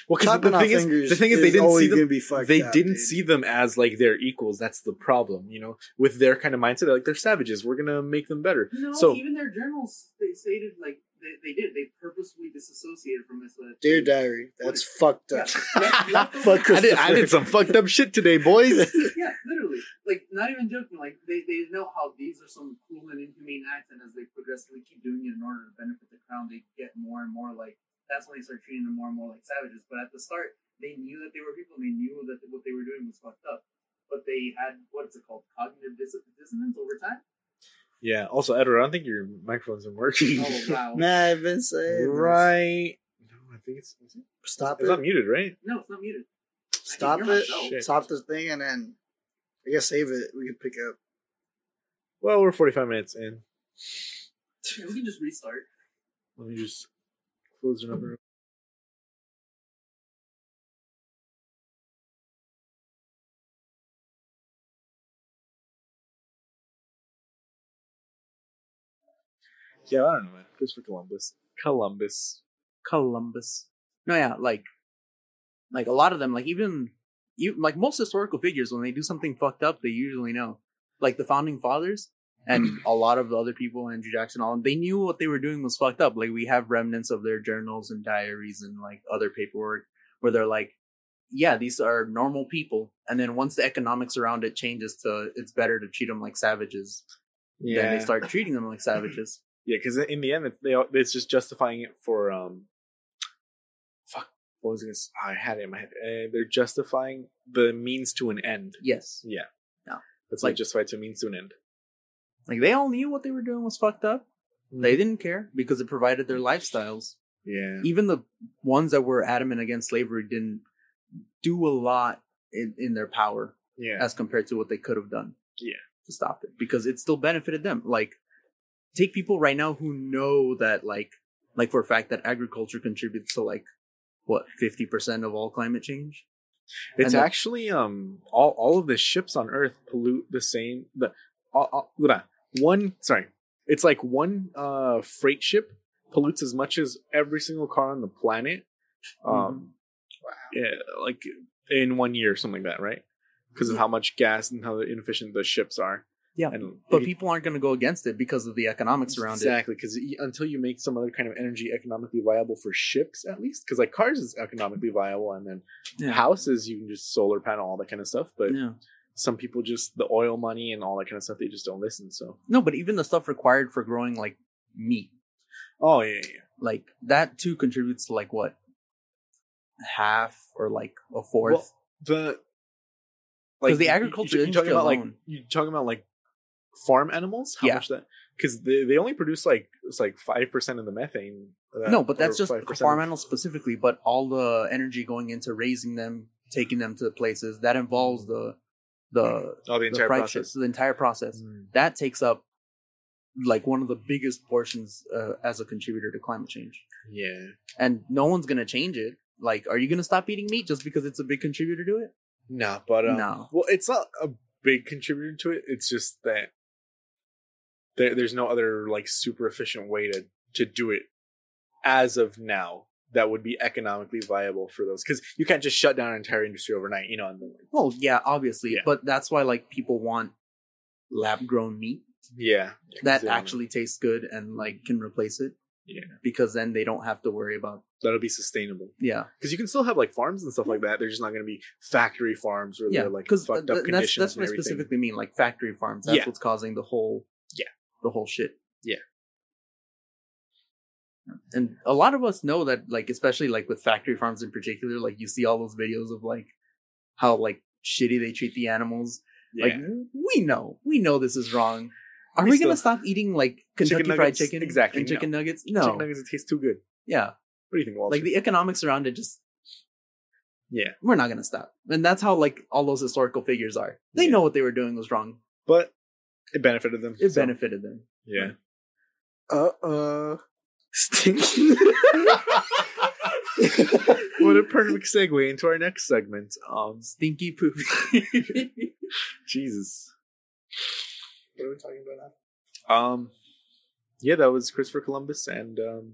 Well, because the thing is, the thing is, they didn't see them. be They up, didn't dude. see them as like their equals. That's the problem, you know. With their kind of mindset, they're like they're savages. We're gonna make them better. No, So- even their journals they stated like they, they did. They purposely disassociated from this. Dear diary, that's fucked up. Yeah. Fuck I did, I did some fucked up shit today, boys. yeah, literally. Like, not even joking. Like, they, they know how these are some cruel and inhumane acts, and as they progressively keep doing it in order to benefit the crown, they get more and more like. That's when they start treating them more and more like savages. But at the start, they knew that they were people. They knew that what they were doing was fucked up. But they had what is it called? Cognitive dis- dissonance over time. yeah. Also, Edward, I don't think your microphone's been working. Oh wow! Nah, I've been saying this. right. No, I think it's it's Stop it's it. not muted, right? No, it's not muted. Stop I can hear it. myself. Stop this thing, and then I guess save it. We can pick up. Well, we're forty-five minutes in. Yeah, we can just restart. Let me just close the number. Yeah, I don't know, man. Just for Columbus. Columbus. Columbus. No, yeah, like, like a lot of them, like even, you like most historical figures, when they do something fucked up, they usually know. Like the founding fathers and a lot of the other people, Andrew Jackson, all they knew what they were doing was fucked up. Like we have remnants of their journals and diaries and like other paperwork where they're like, yeah, these are normal people. And then once the economics around it changes to it's better to treat them like savages, then they start treating them like savages. Yeah, because in the end, they it's just justifying it for um. Fuck. What was it? gonna oh, I had it in my head. Uh, they're justifying the means to an end. Yes. Yeah. No. That's Like- like justified to means to an end. Like they all knew what they were doing was fucked up. They didn't care because it provided their lifestyles. Yeah. Even the ones that were adamant against slavery didn't do a lot in, in their power Yeah. as compared to what they could have done. Yeah. To stop it. Because it still benefited them. Like take people right now who know that like like for a fact that agriculture contributes to like what, fifty percent of all climate change? It's And actually um all all of the ships on Earth pollute the same the all, all. One sorry it's like one uh freight ship pollutes as much as every single car on the planet um Mm-hmm. yeah like in one year something like that right because of how much gas and how inefficient the ships are Yeah. and But people aren't gonna go against it because of the economics around it. exactly because until you make some other kind of energy economically viable for ships at least because like cars is economically viable and then Yeah. houses you can just solar panel all that kind of stuff but Yeah. Some people just the oil money and all that kind of stuff they just don't listen so No, but even the stuff required for growing like meat, oh yeah yeah, like that too contributes to like what half or like a fourth. Well, the 'Cause the you- you- agriculture you're, talking about like alone- you talking about like farm animals how Yeah. much that because they, they only produce like it's like five percent of the methane that- no, but that's just 5% farm animals specifically. But all the energy going into raising them, taking them to places that involves mm. the the, oh the the entire fried process the entire process. Mm. That takes up like one of the biggest portions uh, as a contributor to climate change. yeah And no one's gonna change it. Like, are you gonna stop eating meat just because it's a big contributor to it? no but um, No. well it's not a big contributor to it it's just that there, there's no other like super efficient way to to do it as of now that would be economically viable for those because you can't just shut down an entire industry overnight you know and then, Well, yeah, obviously, Yeah. but that's why like people want lab grown meat yeah that they actually tastes good and like can replace it yeah because then they don't have to worry about that'll be sustainable yeah because you can still have like farms and stuff like that. They're just not going to be factory farms where yeah they're like because uh, fucked up that's conditions that's what and I specifically mean like factory farms. That's Yeah. what's causing the whole Yeah. the whole shit. Yeah. And a lot of us know that, like, especially like with factory farms in particular, like you see all those videos of like how like shitty they treat the animals. Yeah. Like we know, we know this is wrong. Are We we, gonna stop eating like Kentucky Fried nuggets? Chicken Exactly, and chicken no. nuggets? No, chicken nuggets it tastes too good. yeah, What do you think, Walter? like the economics around it just yeah, we're not gonna stop. And that's how like all those historical figures are. They Yeah. know what they were doing was wrong. but it benefited them. It so, benefited them. Yeah. Uh uh. Stinky. what a perfect segue into our next segment. Um, Stinky poop. Jesus. what are we talking about now? Um, yeah, that was Christopher Columbus and um,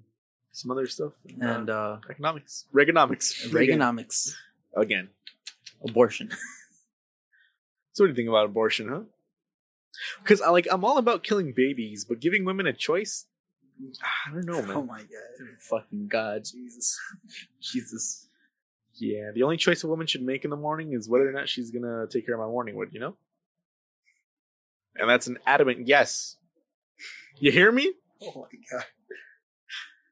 some other stuff, and uh, economics, Reaganomics, Reaganomics, again. abortion. So what do you think about abortion, huh? Because I like I'm all about killing babies, but giving women a choice, I don't know, man. Oh my god. Fucking god, Jesus. Jesus. Yeah, the only choice a woman should make in the morning is whether or not she's gonna take care of my morning wood, you know? And that's an adamant yes. You hear me? Oh my god.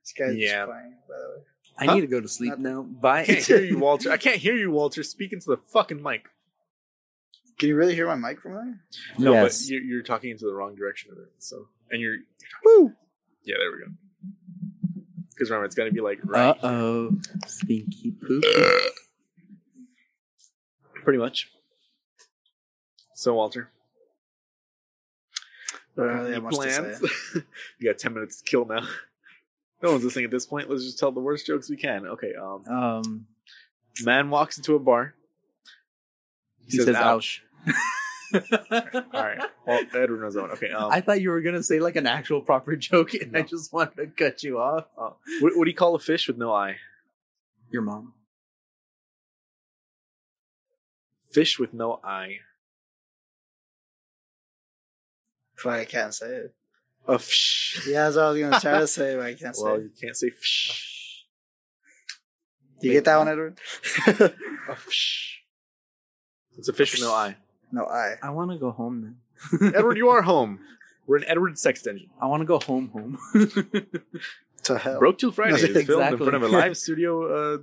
This guy's Yeah. just playing, by the way. I Huh? need to go to sleep Nothing. now. I Bye. can't hear you, Walter. I can't hear you, Walter. Speaking to the fucking mic. Can you really hear my mic from there? No, Yes. but you're, you're talking into the wrong direction of it. So, and you're Woo! Yeah, there we go. Because remember, it's gonna be like Uh oh, stinky poop. pretty much. So, Walter, I don't really any have much to plans? say. you got ten minutes to kill now. No one's listening at this point. Let's just tell the worst jokes we can. Okay. Um, Um, man walks into a bar. he says, "Ouch." All right. Well, Edward knows that one. Okay. Um, I thought you were gonna say like an actual proper joke, and I just wanted to cut you off. uh, what, what do you call a fish with no eye? Your mom. Fish with no eye. Fuck, I can't say it. A fish. Yeah, that's what I was gonna try to say, but I can't say Well, you can't say fish. Do you get that one, Edward? A fish. It's a fish with no eye. No, I. I want to go home then. Edward, you are home. We're an Edward sex dungeon. I want to go home. Home. To hell. Broke Till Friday is filmed in front of a live studio uh,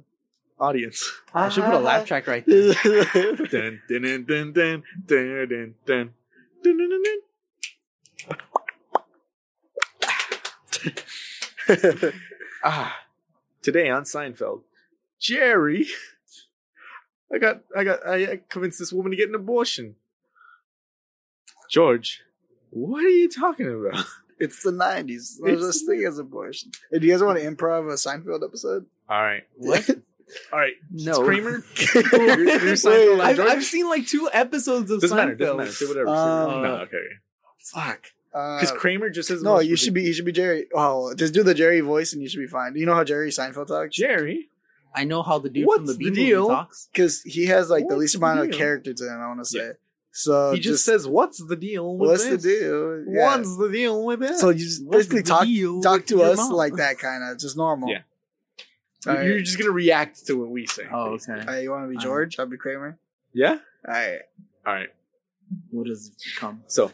audience. I should put a laugh track right there. dun, dun, dun, dun, dun, dun, dun, dun. Dun, dun, dun, dun. Ah, today on Seinfeld, Jerry, I got, I got, I I convinced this woman to get an abortion. George, what are you talking about? it's the nineties. There's It's this thing as abortion. Hey, do you guys want to improv a Seinfeld episode? All right, What? all right, No. Kramer. You're- you're Seinfeld, I'm I've, I've seen like two episodes of Doesn't matter. Seinfeld. Doesn't matter. Say whatever. Um, no, okay. Fuck. Because Uh, Kramer just says no, most you should be. You should be Jerry. Oh, just do the Jerry voice, and you should be fine. Do you know how Jerry Seinfeld talks? Jerry. I know how the dude What's from the the deal? talks. Because he has like the least the amount of deal? character to him. I want to say. Yeah. So he just, says, "What's the deal with "What's the deal?" Yeah. What's the deal with this?" So you just What's basically talk talk to us mom? like that, kind of just normal. Yeah. All You- right. You're just gonna react to what we say. Oh, okay. All right, you want to be Um, George? I'll be Kramer. Yeah. All right. All right. What does it come? So,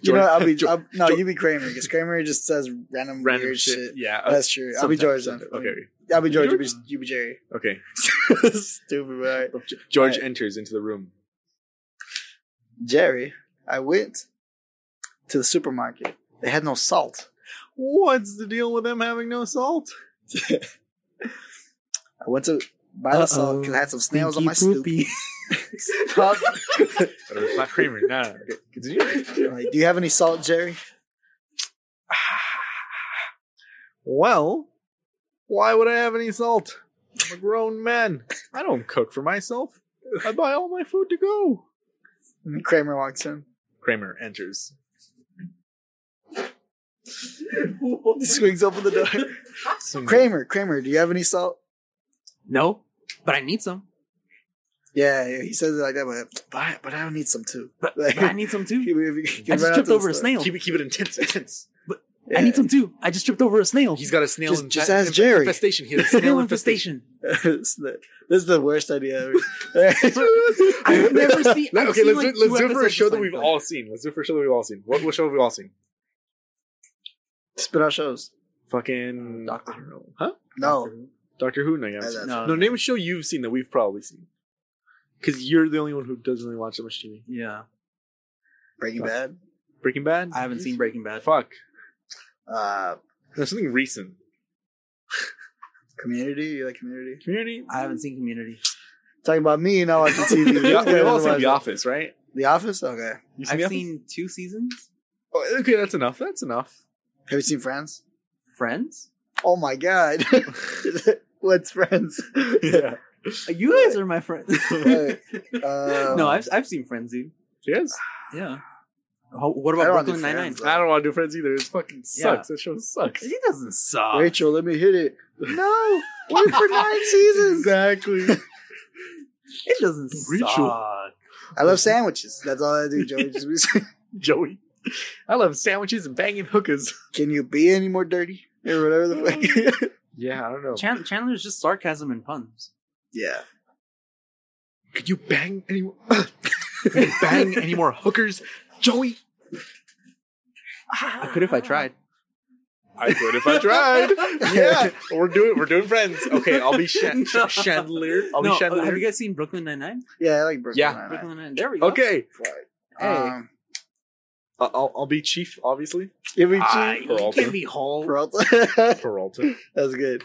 You know, I'll be. George- I'll, no, George- you be Kramer because Kramer just says random, random weird shit. shit. Yeah. That's true. I'll be George then. sometimes. Okay. I'll be George. You be, you be Jerry. Okay. Stupid, right. George Right. enters into the room. Jerry, I went to the supermarket. They had no salt. What's the deal with them having no salt? I went to buy the salt because I had some snails on my. Stop. But it's not Kramer. No. no. Continue. Like, do you have any salt, Jerry? Well, why would I have any salt? I'm a grown man. I don't cook for myself. I buy all my food to go. And Kramer walks in. Kramer enters. Swings open the door. Swings Kramer, Kramer, do you have any salt? No, but I need some. Yeah, yeah, he says it like that, but but I, but I need some too. But, Like, but I need some too. if you- if I just tripped over a store. snail. Keep it, keep it intense, intense. Yeah. I need some too. I just tripped over a snail. He's got a snail Just- in- just in- ask Jerry. infestation. He has a snail snail infestation. infestation. this, is the, this is the worst idea ever. I've never seen. I've okay, seen, let's like, do, let's do it for a show that we've Seinfeld. all seen. Let's do it for a show that we've all seen. What, what show have we all seen? Spit out shows. Fucking Doctor I. Huh? No. Doctor Who? No, you haven't Uh. No, No, name a show you've seen that we've probably seen. Because you're the only one who doesn't really watch that much TV. Yeah, Breaking Bad. Breaking Bad. I haven't seen Breaking Bad. Fuck. Uh, There's something recent. community. You like Community? Community. I haven't seen Community. Talking about me not watching TV. We This all- guy We've all seen The. Office, right? The Office. Okay. You I've Office? seen two seasons. Oh, okay, that's enough. That's enough. Have you seen Friends? Friends. Oh my god. What's Friends? Yeah. You guys are my friends. Right. Uh, no, I've I've seen Friends, dude. Yes. Yeah. How, what about Brooklyn Nine Nine? I don't want to do Friends either. It fucking sucks. That show sucks. He doesn't suck. Rachel, let me hit it. No, wait for nine seasons. Exactly. It doesn't Rachel. suck. I love sandwiches. That's all I do, Joey. Joey. I love sandwiches and banging hookers. can you be any more dirty or whatever the fuck? Yeah, I don't know. Chan- Chandler's just sarcasm and puns. yeah. Could you bang any you bang any more hookers, Joey? I could if I tried. I could if I tried. yeah, we're doing we're doing friends. Okay, I'll be Sh- Sh- Chandelier. I'll No, be Chandelier. have you guys seen Brooklyn Nine Nine? Yeah, I like Brooklyn. Yeah. Nine-Nine. Brooklyn Nine. There we go. okay, Hey. Um, I- I'll I'll be Chief, obviously. give me Ah, two. you Peralta. can't be Holt. Peralta. Peralta. That's good.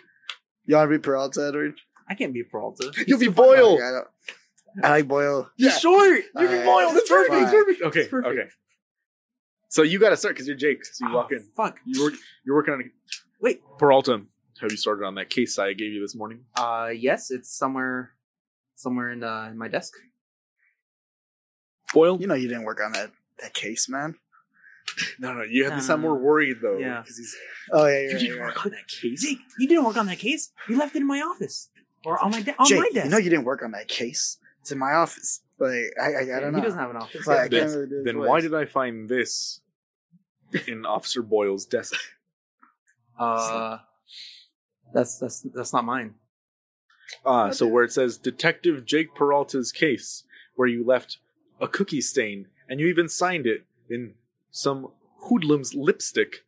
You want to be Peralta, Edward? I can't be Peralta. You'll be Boyle. don't- I like Boyle. He's short. You be Uh, Boyle. That's perfect. That's perfect. Okay, It's perfect. okay. So you got to start because you're Jake. So you Oh, walk in. Fuck. You work. You're working on. A, Wait. Peralta. Have you started on that case I gave you this morning? Uh, yes, it's somewhere, somewhere in uh in my desk. Boyle. You know you didn't work on that that case, man. No, no. You have to sound more worried though. Yeah. because he's. Oh yeah, You you're right. didn't You're right. work on that case. Jake, you didn't work on that case. You left it in my office or on my de- on Jake, my desk. you know you didn't work on that case. It's in my office. Like I, I, I don't know. He doesn't have an office. Like, I Then- can't really do Then why did I find this in Officer Boyle's desk? Uh, that's that's that's not mine. Ah, so where it says Detective Jake Peralta's case, where you left a cookie stain, and you even signed it in some hoodlum's lipstick,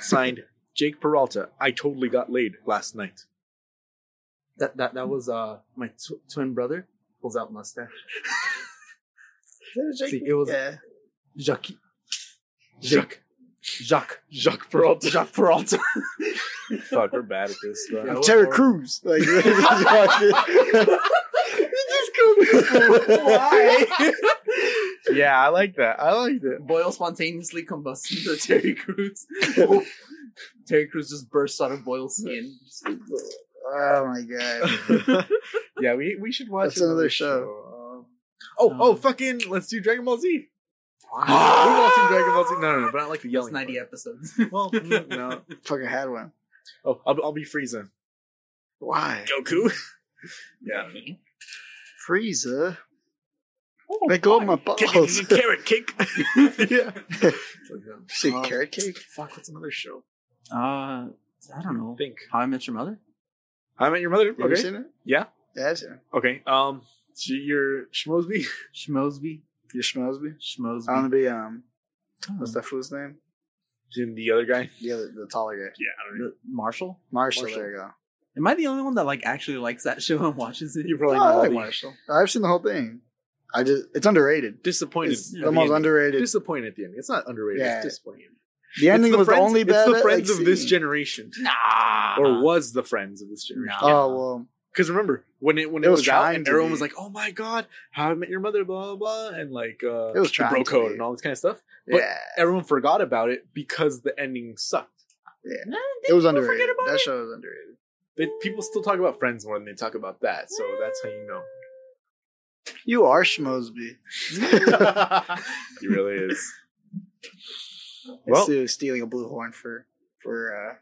signed Jake Peralta. I totally got laid last night. That that that was uh my tw- twin brother. Pulls out mustache. Is that a Jake? See, it was- yeah. Jacques. Jacques. Jacques. Jacques Peralta. Jacques Peralta. Fuck, we're bad at this. Yeah, I'm what- Terry what- Crews. Like, Why? yeah, I like that. I like that. Boyle spontaneously combusts into Terry Crews. Terry Crews just bursts out of Boyle's skin. oh my god. yeah, we we should watch That's another show. Um, oh, oh, fucking! Let's do Dragon Ball Z. we Wow. want to do Dragon Ball Z. No, no, no, but I like the That's yelling. 90 part. episodes. Well, mm, no. Fucking had one. Oh, I'll, I'll be Frieza. Why? Goku. yeah. Frieza. Oh, Let go of my balls. Carrot cake. yeah. See, Um, carrot cake? Fuck, what's another show? Uh, I don't know. Think. How I Met Your Mother? How I met your mother. You ever Okay. seen it? Yeah. Yeah, I've seen it. Okay. Um, so you're Schmosby. Schmosby. You Schmosby? Schmosby. I want to be, um, Oh. what's that fool's name? The other guy. The other, the taller guy. Yeah, I don't know. The- Marshall? Marshall, Marshall. there you go. Am I the only one that like actually likes that show and watches it? Oh, probably I not like Marshall. I've seen the whole thing. I just, it's underrated. disappointed. It's at the most ending. underrated. Disappointed at the end. It's not underrated. Yeah. It's disappointing. the ending it's was friends, the only bad. It's the friends like, of this generation, Nah. or was the friends of this generation. Nah. Oh well, Because remember when it when it, It was, was out and everyone be. was like, "Oh my god, how I met your mother," blah blah, blah and like uh, It was the bro code and all this kind of stuff. But yeah, everyone forgot about it because the ending sucked. yeah. It was people underrated. forget about That it? show was underrated. They, people still talk about Friends more than they talk about that, so that's how you know. You are Schmosby. He really is. Well, Well- still stealing a blue horn for for uh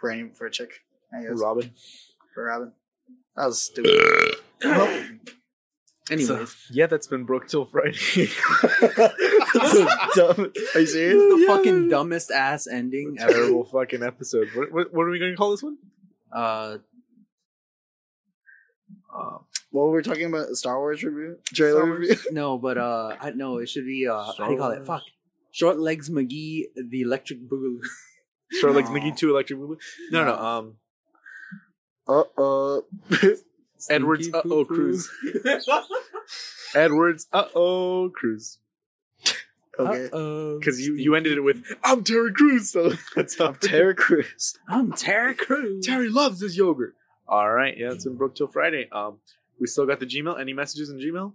for any for a chick. I guess Robin. for Robin. That was stupid. Anyways, So, yeah, that's been broke till Friday. so dumb. Are you serious? the Yeah. fucking dumbest ass ending ever. Terrible fucking episode. What, what, what are we going to call this one? Uh, Uh, What were we talking about? Star Wars review? Trailer Wars? review? no, but uh, I no, it should be uh, Star how do you call it? Fuck. Short legs McGee, the electric boogaloo. Short Legs No. Mickey 2 Electric Boogaloo? No, no, um, Uh oh. Edwards Uh Oh. Cruz. Edwards Uh Oh Cruz. okay. Uh-oh, Because you, you ended it with, I'm Terry Crews, so that's how Terry Crews. I'm Terry Crews. Terry loves his yogurt. All right, yeah, it's been broke till Friday. Um, we still got the Gmail. Any messages in Gmail?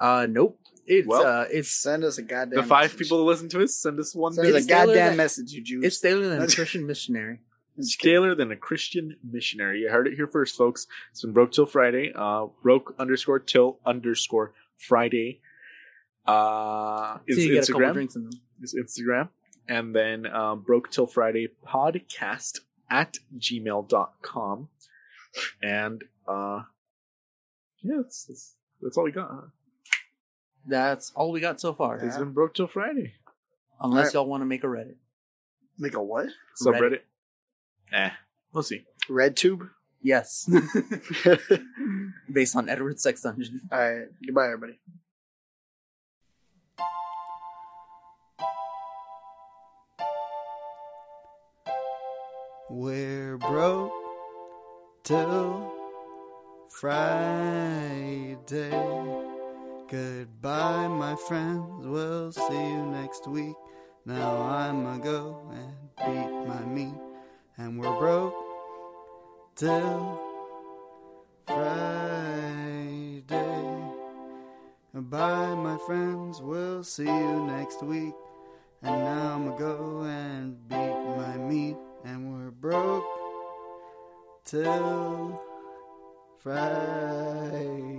Uh, nope. It's Well, uh, it's Send us a goddamn. The five message. people that listen to us, send us one. Send us a goddamn message, you Jews. it's Taylor than a That's- Christian missionary. Just. Scalar than a Christian missionary. You heard it here first, folks. It's been broke till Friday. Uh, broke underscore till underscore Friday. Uh, is Till you get a couple Instagram. drinks is Instagram. And then um, Broke Till Friday podcast at gmail.com. And uh, yeah, that's, that's, that's all we got. Huh? That's all we got so far. It's been Broke Till Friday. Unless Alright. y'all want to make a Reddit. Make a what? Subreddit. Eh, we'll see. Red tube. Yes. Based on Edward's Sex Dungeon. All right. Goodbye, everybody. We're broke till Friday. Goodbye, my friends. We'll see you next week. Now I'ma go and beat my meat. And we're broke till Friday. Bye, my friends. We'll see you next week. And now I'ma go and beat my meat. And we're broke till Friday.